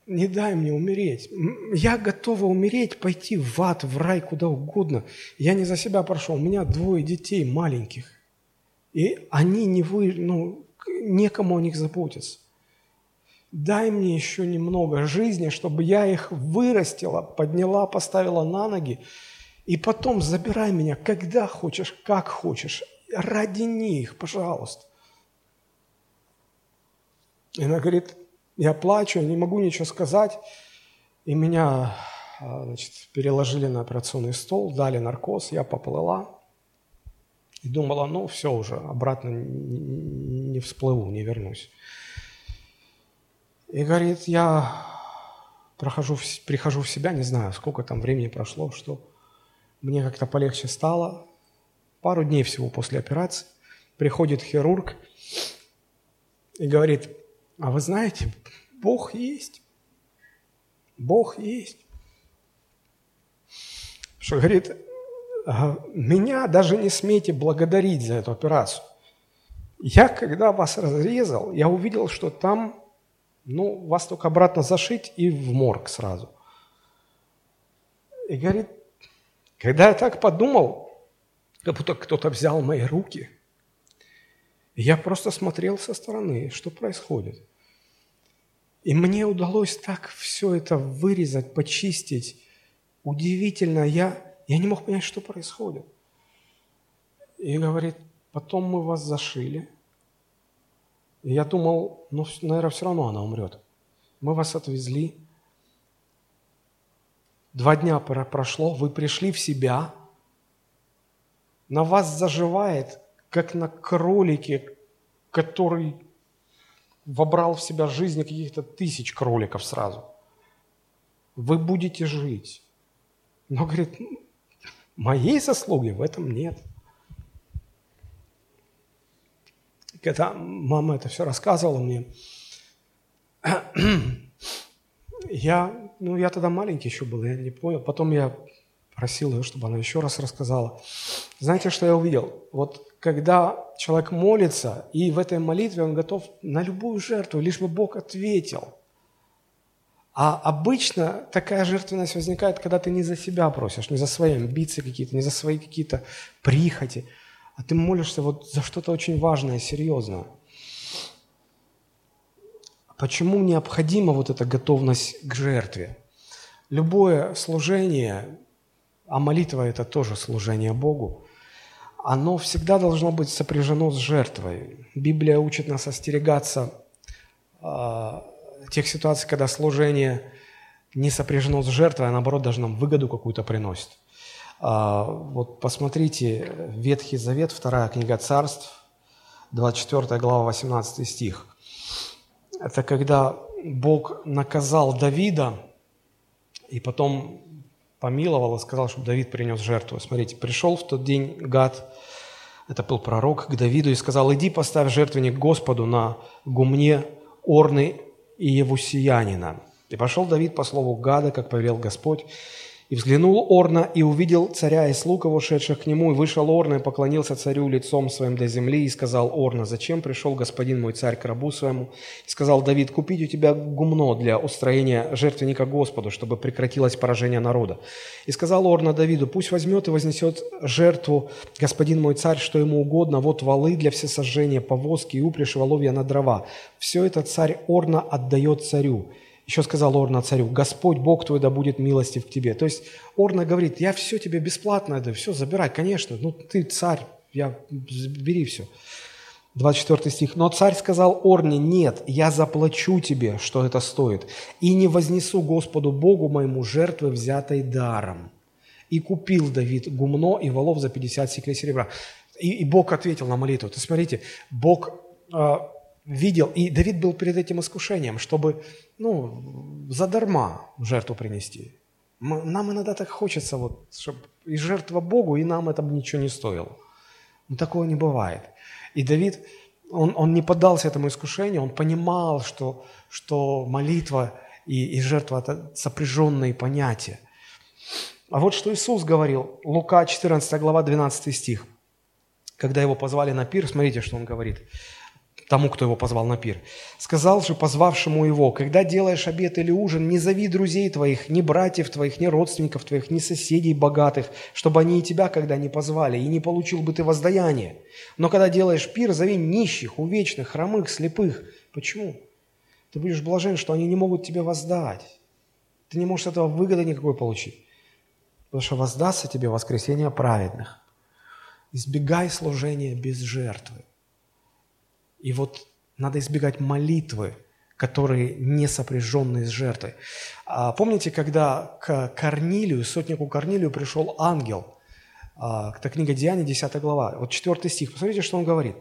Speaker 1: не дай мне умереть. Я готова умереть, пойти в ад, в рай, куда угодно. Я не за себя прошел. У меня двое детей маленьких. И они не вы, ну, некому о них заботиться. Дай мне еще немного жизни, чтобы я их вырастила, подняла, поставила на ноги, и потом забирай меня, когда хочешь, как хочешь, ради них, пожалуйста. И она говорит, я плачу, не могу ничего сказать, и меня а, значит, переложили на операционный стол, дали наркоз, я поплыла и думала, ну все уже, обратно не всплыву, не вернусь. И говорит, я прохожу, прихожу в себя, не знаю, сколько там времени прошло, что мне как-то полегче стало. Пару дней всего после операции приходит хирург и говорит, а вы знаете, Бог есть. Бог есть. Что говорит, меня даже не смейте благодарить за эту операцию. Я, когда вас разрезал, я увидел, что там ну, вас только обратно зашить и в морг сразу. И говорит, когда я так подумал, как будто кто-то взял мои руки, я просто смотрел со стороны, что происходит. И мне удалось так все это вырезать, почистить. Удивительно, я, я не мог понять, что происходит. И говорит, потом мы вас зашили, и я думал, ну, наверное, все равно она умрет. Мы вас отвезли. Два дня прошло, вы пришли в себя. На вас заживает, как на кролике, который вобрал в себя жизнь каких-то тысяч кроликов сразу. Вы будете жить. Но, говорит, моей заслуги в этом нет – когда мама это все рассказывала мне, я, ну, я тогда маленький еще был, я не понял. Потом я просил ее, чтобы она еще раз рассказала. Знаете, что я увидел? Вот когда человек молится, и в этой молитве он готов на любую жертву, лишь бы Бог ответил. А обычно такая жертвенность возникает, когда ты не за себя просишь, не за свои амбиции какие-то, не за свои какие-то прихоти, а ты молишься вот за что-то очень важное, серьезное. Почему необходима вот эта готовность к жертве? Любое служение, а молитва – это тоже служение Богу, оно всегда должно быть сопряжено с жертвой. Библия учит нас остерегаться э, тех ситуаций, когда служение не сопряжено с жертвой, а наоборот даже нам выгоду какую-то приносит. А, вот посмотрите, Ветхий Завет, вторая книга царств, 24 глава, 18 стих. Это когда Бог наказал Давида и потом помиловал и сказал, чтобы Давид принес жертву. Смотрите, пришел в тот день Гад, это был пророк, к Давиду и сказал, иди поставь жертвенник Господу на гумне Орны и Евусиянина. И пошел Давид по слову Гада, как повелел Господь, и взглянул Орна, и увидел царя и слуг его, шедших к нему, и вышел Орна, и поклонился царю лицом своим до земли, и сказал Орна, «Зачем пришел господин мой царь к рабу своему?» И сказал Давид, «Купить у тебя гумно для устроения жертвенника Господу, чтобы прекратилось поражение народа». И сказал Орна Давиду, «Пусть возьмет и вознесет жертву господин мой царь, что ему угодно, вот валы для всесожжения, повозки и упряжь воловья на дрова. Все это царь Орна отдает царю». Еще сказал Орна царю, Господь Бог твой да будет милостив к тебе. То есть Орна говорит, я все тебе бесплатно, это все забирай, конечно, ну ты царь, я, бери все. 24 стих. «Но царь сказал Орне, нет, я заплачу тебе, что это стоит, и не вознесу Господу Богу моему жертвы, взятой даром». И купил Давид гумно и волов за 50 сиклей серебра. И, и Бог ответил на молитву. То смотрите, Бог э, видел, и Давид был перед этим искушением, чтобы, ну, задарма жертву принести. Нам иногда так хочется, вот, чтобы и жертва Богу, и нам это ничего не стоило. Но такого не бывает. И Давид, он, он не поддался этому искушению, он понимал, что, что молитва и, и жертва – это сопряженные понятия. А вот что Иисус говорил, Лука 14 глава 12 стих. Когда его позвали на пир, смотрите, что он говорит тому, кто его позвал на пир. Сказал же позвавшему его, когда делаешь обед или ужин, не зови друзей твоих, ни братьев твоих, ни родственников твоих, ни соседей богатых, чтобы они и тебя когда не позвали, и не получил бы ты воздаяние. Но когда делаешь пир, зови нищих, увечных, хромых, слепых. Почему? Ты будешь блажен, что они не могут тебе воздать. Ты не можешь этого выгоды никакой получить. Потому что воздастся тебе воскресение праведных. Избегай служения без жертвы. И вот надо избегать молитвы, которые не сопряженные с жертвой. А помните, когда к Корнилию, сотнику Корнилию пришел ангел, а, это книга Деяний, 10 глава, вот 4 стих, посмотрите, что он говорит.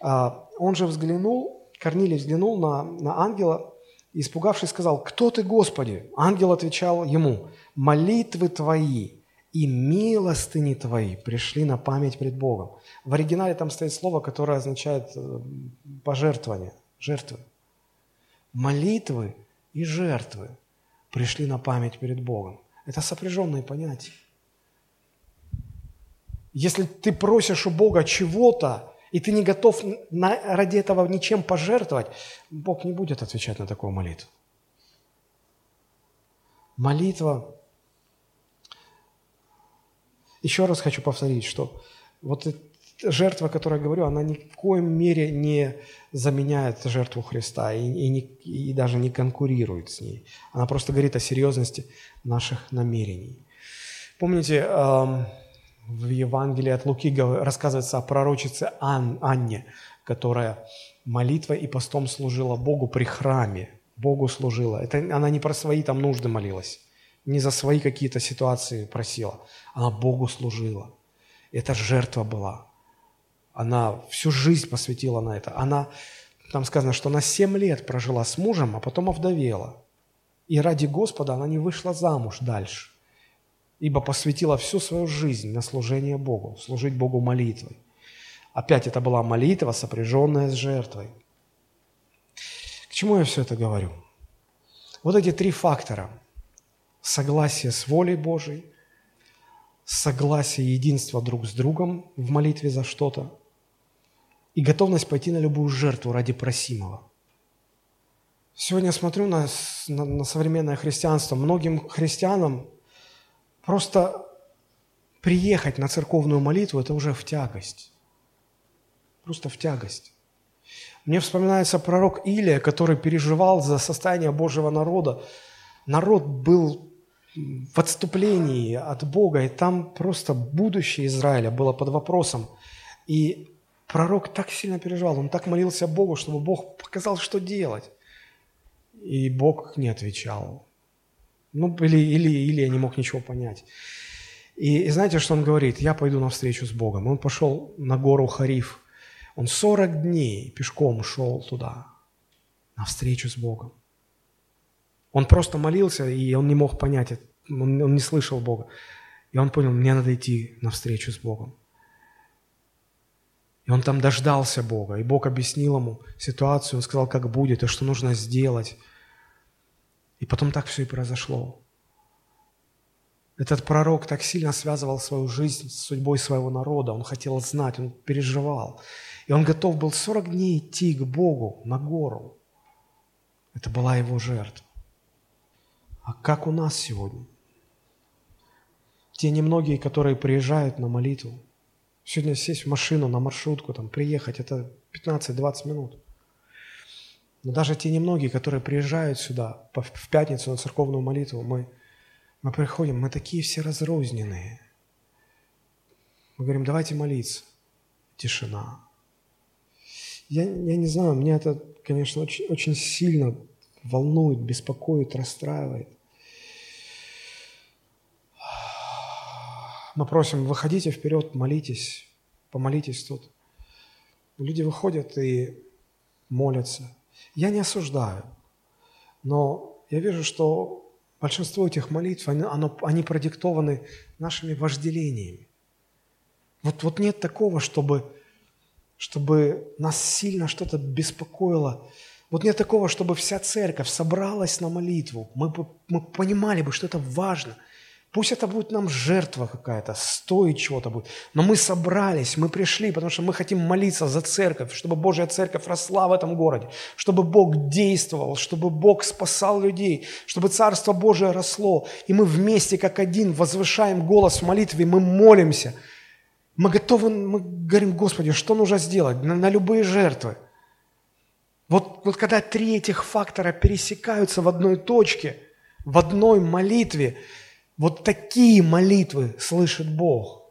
Speaker 1: А, он же взглянул, Корнилий взглянул на, на ангела, испугавшись, сказал, «Кто ты, Господи?» Ангел отвечал ему, «Молитвы твои и милостыни твои пришли на память пред Богом». В оригинале там стоит слово, которое означает э, пожертвование, жертвы. Молитвы и жертвы пришли на память перед Богом. Это сопряженные понятия. Если ты просишь у Бога чего-то, и ты не готов на, ради этого ничем пожертвовать, Бог не будет отвечать на такую молитву. Молитва еще раз хочу повторить, что вот жертва, о которой я говорю, она ни в коем мере не заменяет жертву Христа и, и, не, и даже не конкурирует с ней. Она просто говорит о серьезности наших намерений. Помните, эм, в Евангелии от Луки рассказывается о пророчице Ан, Анне, которая молитвой и постом служила Богу при храме. Богу служила. Это она не про свои там нужды молилась не за свои какие-то ситуации просила. Она Богу служила. Это жертва была. Она всю жизнь посвятила на это. Она, там сказано, что она семь лет прожила с мужем, а потом овдовела. И ради Господа она не вышла замуж дальше, ибо посвятила всю свою жизнь на служение Богу, служить Богу молитвой. Опять это была молитва, сопряженная с жертвой. К чему я все это говорю? Вот эти три фактора – согласие с волей Божией, согласие единства друг с другом в молитве за что-то и готовность пойти на любую жертву ради просимого. Сегодня я смотрю на, на, на современное христианство. Многим христианам просто приехать на церковную молитву – это уже в тягость. Просто в тягость. Мне вспоминается пророк Илия, который переживал за состояние Божьего народа. Народ был в отступлении от Бога, и там просто будущее Израиля было под вопросом. И пророк так сильно переживал, он так молился Богу, чтобы Бог показал, что делать. И Бог не отвечал. Ну, или, или, или я не мог ничего понять. И, и знаете, что он говорит? Я пойду навстречу с Богом. Он пошел на гору Хариф. Он 40 дней пешком шел туда, навстречу с Богом. Он просто молился, и он не мог понять, он, он не слышал Бога. И он понял, мне надо идти навстречу с Богом. И он там дождался Бога, и Бог объяснил ему ситуацию, он сказал, как будет, и что нужно сделать. И потом так все и произошло. Этот пророк так сильно связывал свою жизнь с судьбой своего народа. Он хотел знать, он переживал. И он готов был 40 дней идти к Богу на гору. Это была его жертва. А как у нас сегодня? Те немногие, которые приезжают на молитву. Сегодня сесть в машину, на маршрутку, там, приехать, это 15-20 минут. Но даже те немногие, которые приезжают сюда в пятницу на церковную молитву, мы, мы приходим, мы такие все разрозненные. Мы говорим, давайте молиться. Тишина. Я, я не знаю, меня это, конечно, очень, очень сильно волнует, беспокоит, расстраивает. Мы просим, выходите вперед, молитесь, помолитесь тут. Люди выходят и молятся. Я не осуждаю, но я вижу, что большинство этих молитв, они, оно, они продиктованы нашими вожделениями. Вот, вот нет такого, чтобы, чтобы нас сильно что-то беспокоило. Вот нет такого, чтобы вся церковь собралась на молитву. Мы, мы понимали бы, что это важно – Пусть это будет нам жертва какая-то, стоит чего-то будет. Но мы собрались, мы пришли, потому что мы хотим молиться за церковь, чтобы Божья церковь росла в этом городе, чтобы Бог действовал, чтобы Бог спасал людей, чтобы Царство Божие росло. И мы вместе, как один, возвышаем голос в молитве, мы молимся. Мы готовы, мы говорим, Господи, что нужно сделать на, на любые жертвы. Вот, вот когда три этих фактора пересекаются в одной точке, в одной молитве, вот такие молитвы слышит Бог.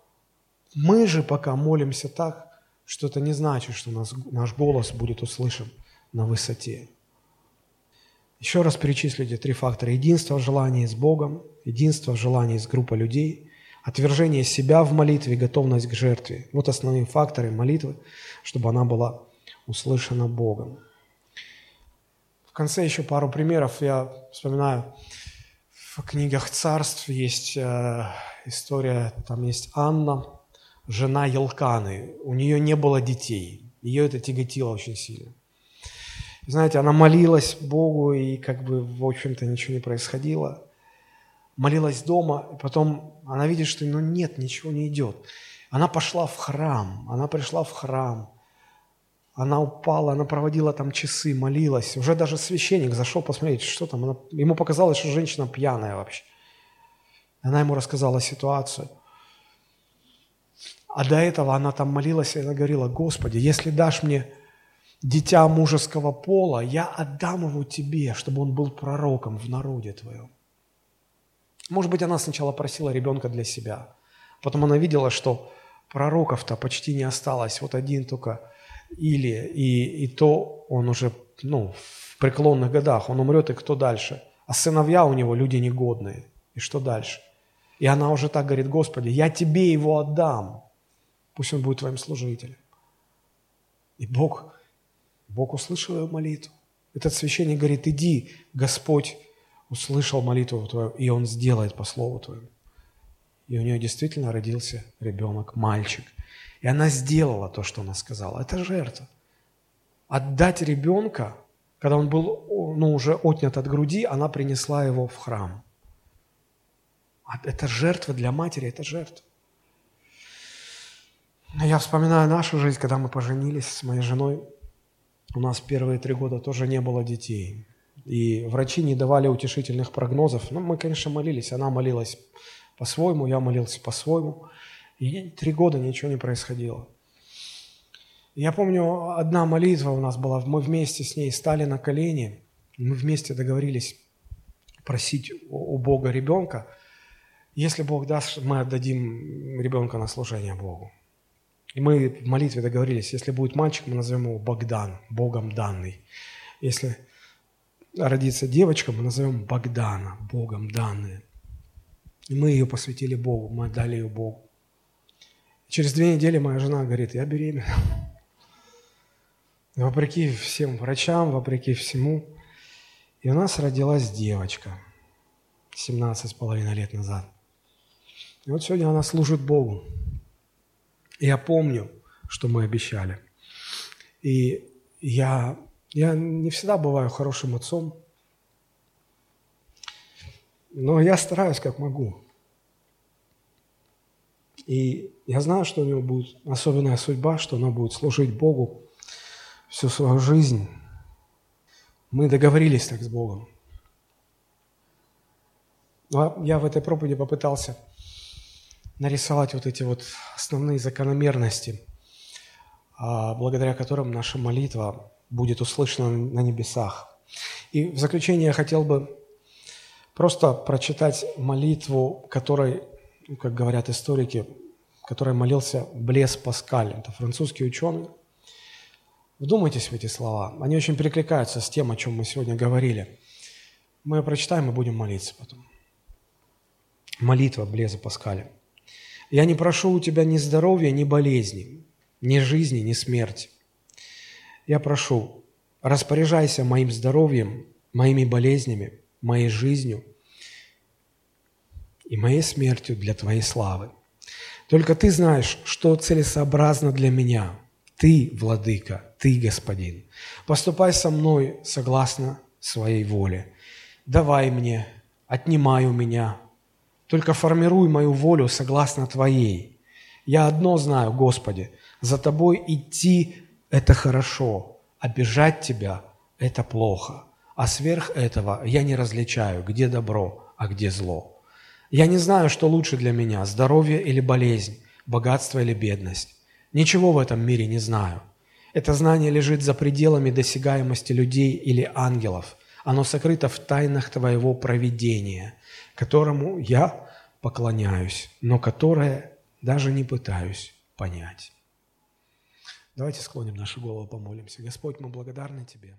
Speaker 1: Мы же пока молимся так, что это не значит, что нас, наш голос будет услышан на высоте. Еще раз перечислите три фактора. Единство в с Богом, единство в с группой людей, отвержение себя в молитве, готовность к жертве. Вот основные факторы молитвы, чтобы она была услышана Богом. В конце еще пару примеров. Я вспоминаю, в книгах царств есть э, история, там есть Анна, жена Елканы. У нее не было детей. Ее это тяготило очень сильно. Знаете, она молилась Богу, и как бы, в общем-то, ничего не происходило. Молилась дома, и потом она видит, что ну нет, ничего не идет. Она пошла в храм, она пришла в храм, она упала, она проводила там часы, молилась. Уже даже священник зашел посмотреть, что там. Она, ему показалось, что женщина пьяная вообще. Она ему рассказала ситуацию. А до этого она там молилась, и она говорила, Господи, если дашь мне дитя мужеского пола, я отдам его тебе, чтобы он был пророком в народе твоем. Может быть, она сначала просила ребенка для себя. Потом она видела, что пророков-то почти не осталось. Вот один только или и, и то он уже ну, в преклонных годах, он умрет, и кто дальше? А сыновья у него люди негодные. И что дальше? И она уже так говорит, Господи, я тебе его отдам. Пусть он будет твоим служителем. И Бог, Бог услышал ее молитву. Этот священник говорит, иди, Господь услышал молитву твою, и Он сделает по слову твоему. И у нее действительно родился ребенок, мальчик. И она сделала то, что она сказала. Это жертва. Отдать ребенка, когда он был ну, уже отнят от груди, она принесла его в храм. Это жертва для матери, это жертва. Я вспоминаю нашу жизнь, когда мы поженились с моей женой. У нас первые три года тоже не было детей. И врачи не давали утешительных прогнозов. Ну, мы, конечно, молились. Она молилась по-своему, я молился по-своему. И три года ничего не происходило. Я помню, одна молитва у нас была, мы вместе с ней стали на колени, мы вместе договорились просить у Бога ребенка. Если Бог даст, мы отдадим ребенка на служение Богу. И мы в молитве договорились, если будет мальчик, мы назовем его Богдан, Богом данный. Если родится девочка, мы назовем Богдана, Богом данные. И мы ее посвятили Богу, мы отдали ее Богу. Через две недели моя жена говорит, я беременна. Вопреки всем врачам, вопреки всему. И у нас родилась девочка 17 с половиной лет назад. И вот сегодня она служит Богу. И я помню, что мы обещали. И я, я не всегда бываю хорошим отцом, но я стараюсь как могу. И я знаю, что у него будет особенная судьба, что она будет служить Богу всю свою жизнь. Мы договорились так с Богом. Но я в этой проповеди попытался нарисовать вот эти вот основные закономерности, а, благодаря которым наша молитва будет услышана на небесах. И в заключение я хотел бы просто прочитать молитву, которой, ну, как говорят историки, которой молился Блес Паскаль. Это французский ученый. Вдумайтесь в эти слова. Они очень перекликаются с тем, о чем мы сегодня говорили. Мы ее прочитаем и будем молиться потом. Молитва Блеза Паскаля. Я не прошу у тебя ни здоровья, ни болезни, ни жизни, ни смерти. Я прошу, распоряжайся моим здоровьем, моими болезнями, моей жизнью и моей смертью для Твоей славы. Только Ты знаешь, что целесообразно для меня. Ты, Владыка, Ты, Господин. Поступай со мной согласно своей воле. Давай мне, отнимай у меня, только формируй мою волю согласно Твоей. Я одно знаю, Господи, за Тобой идти – это хорошо, бежать Тебя – это плохо. А сверх этого я не различаю, где добро, а где зло. Я не знаю, что лучше для меня – здоровье или болезнь, богатство или бедность. Ничего в этом мире не знаю. Это знание лежит за пределами досягаемости людей или ангелов. Оно сокрыто в тайнах Твоего провидения – которому я поклоняюсь, но которое даже не пытаюсь понять. Давайте склоним нашу голову, помолимся. Господь, мы благодарны Тебе.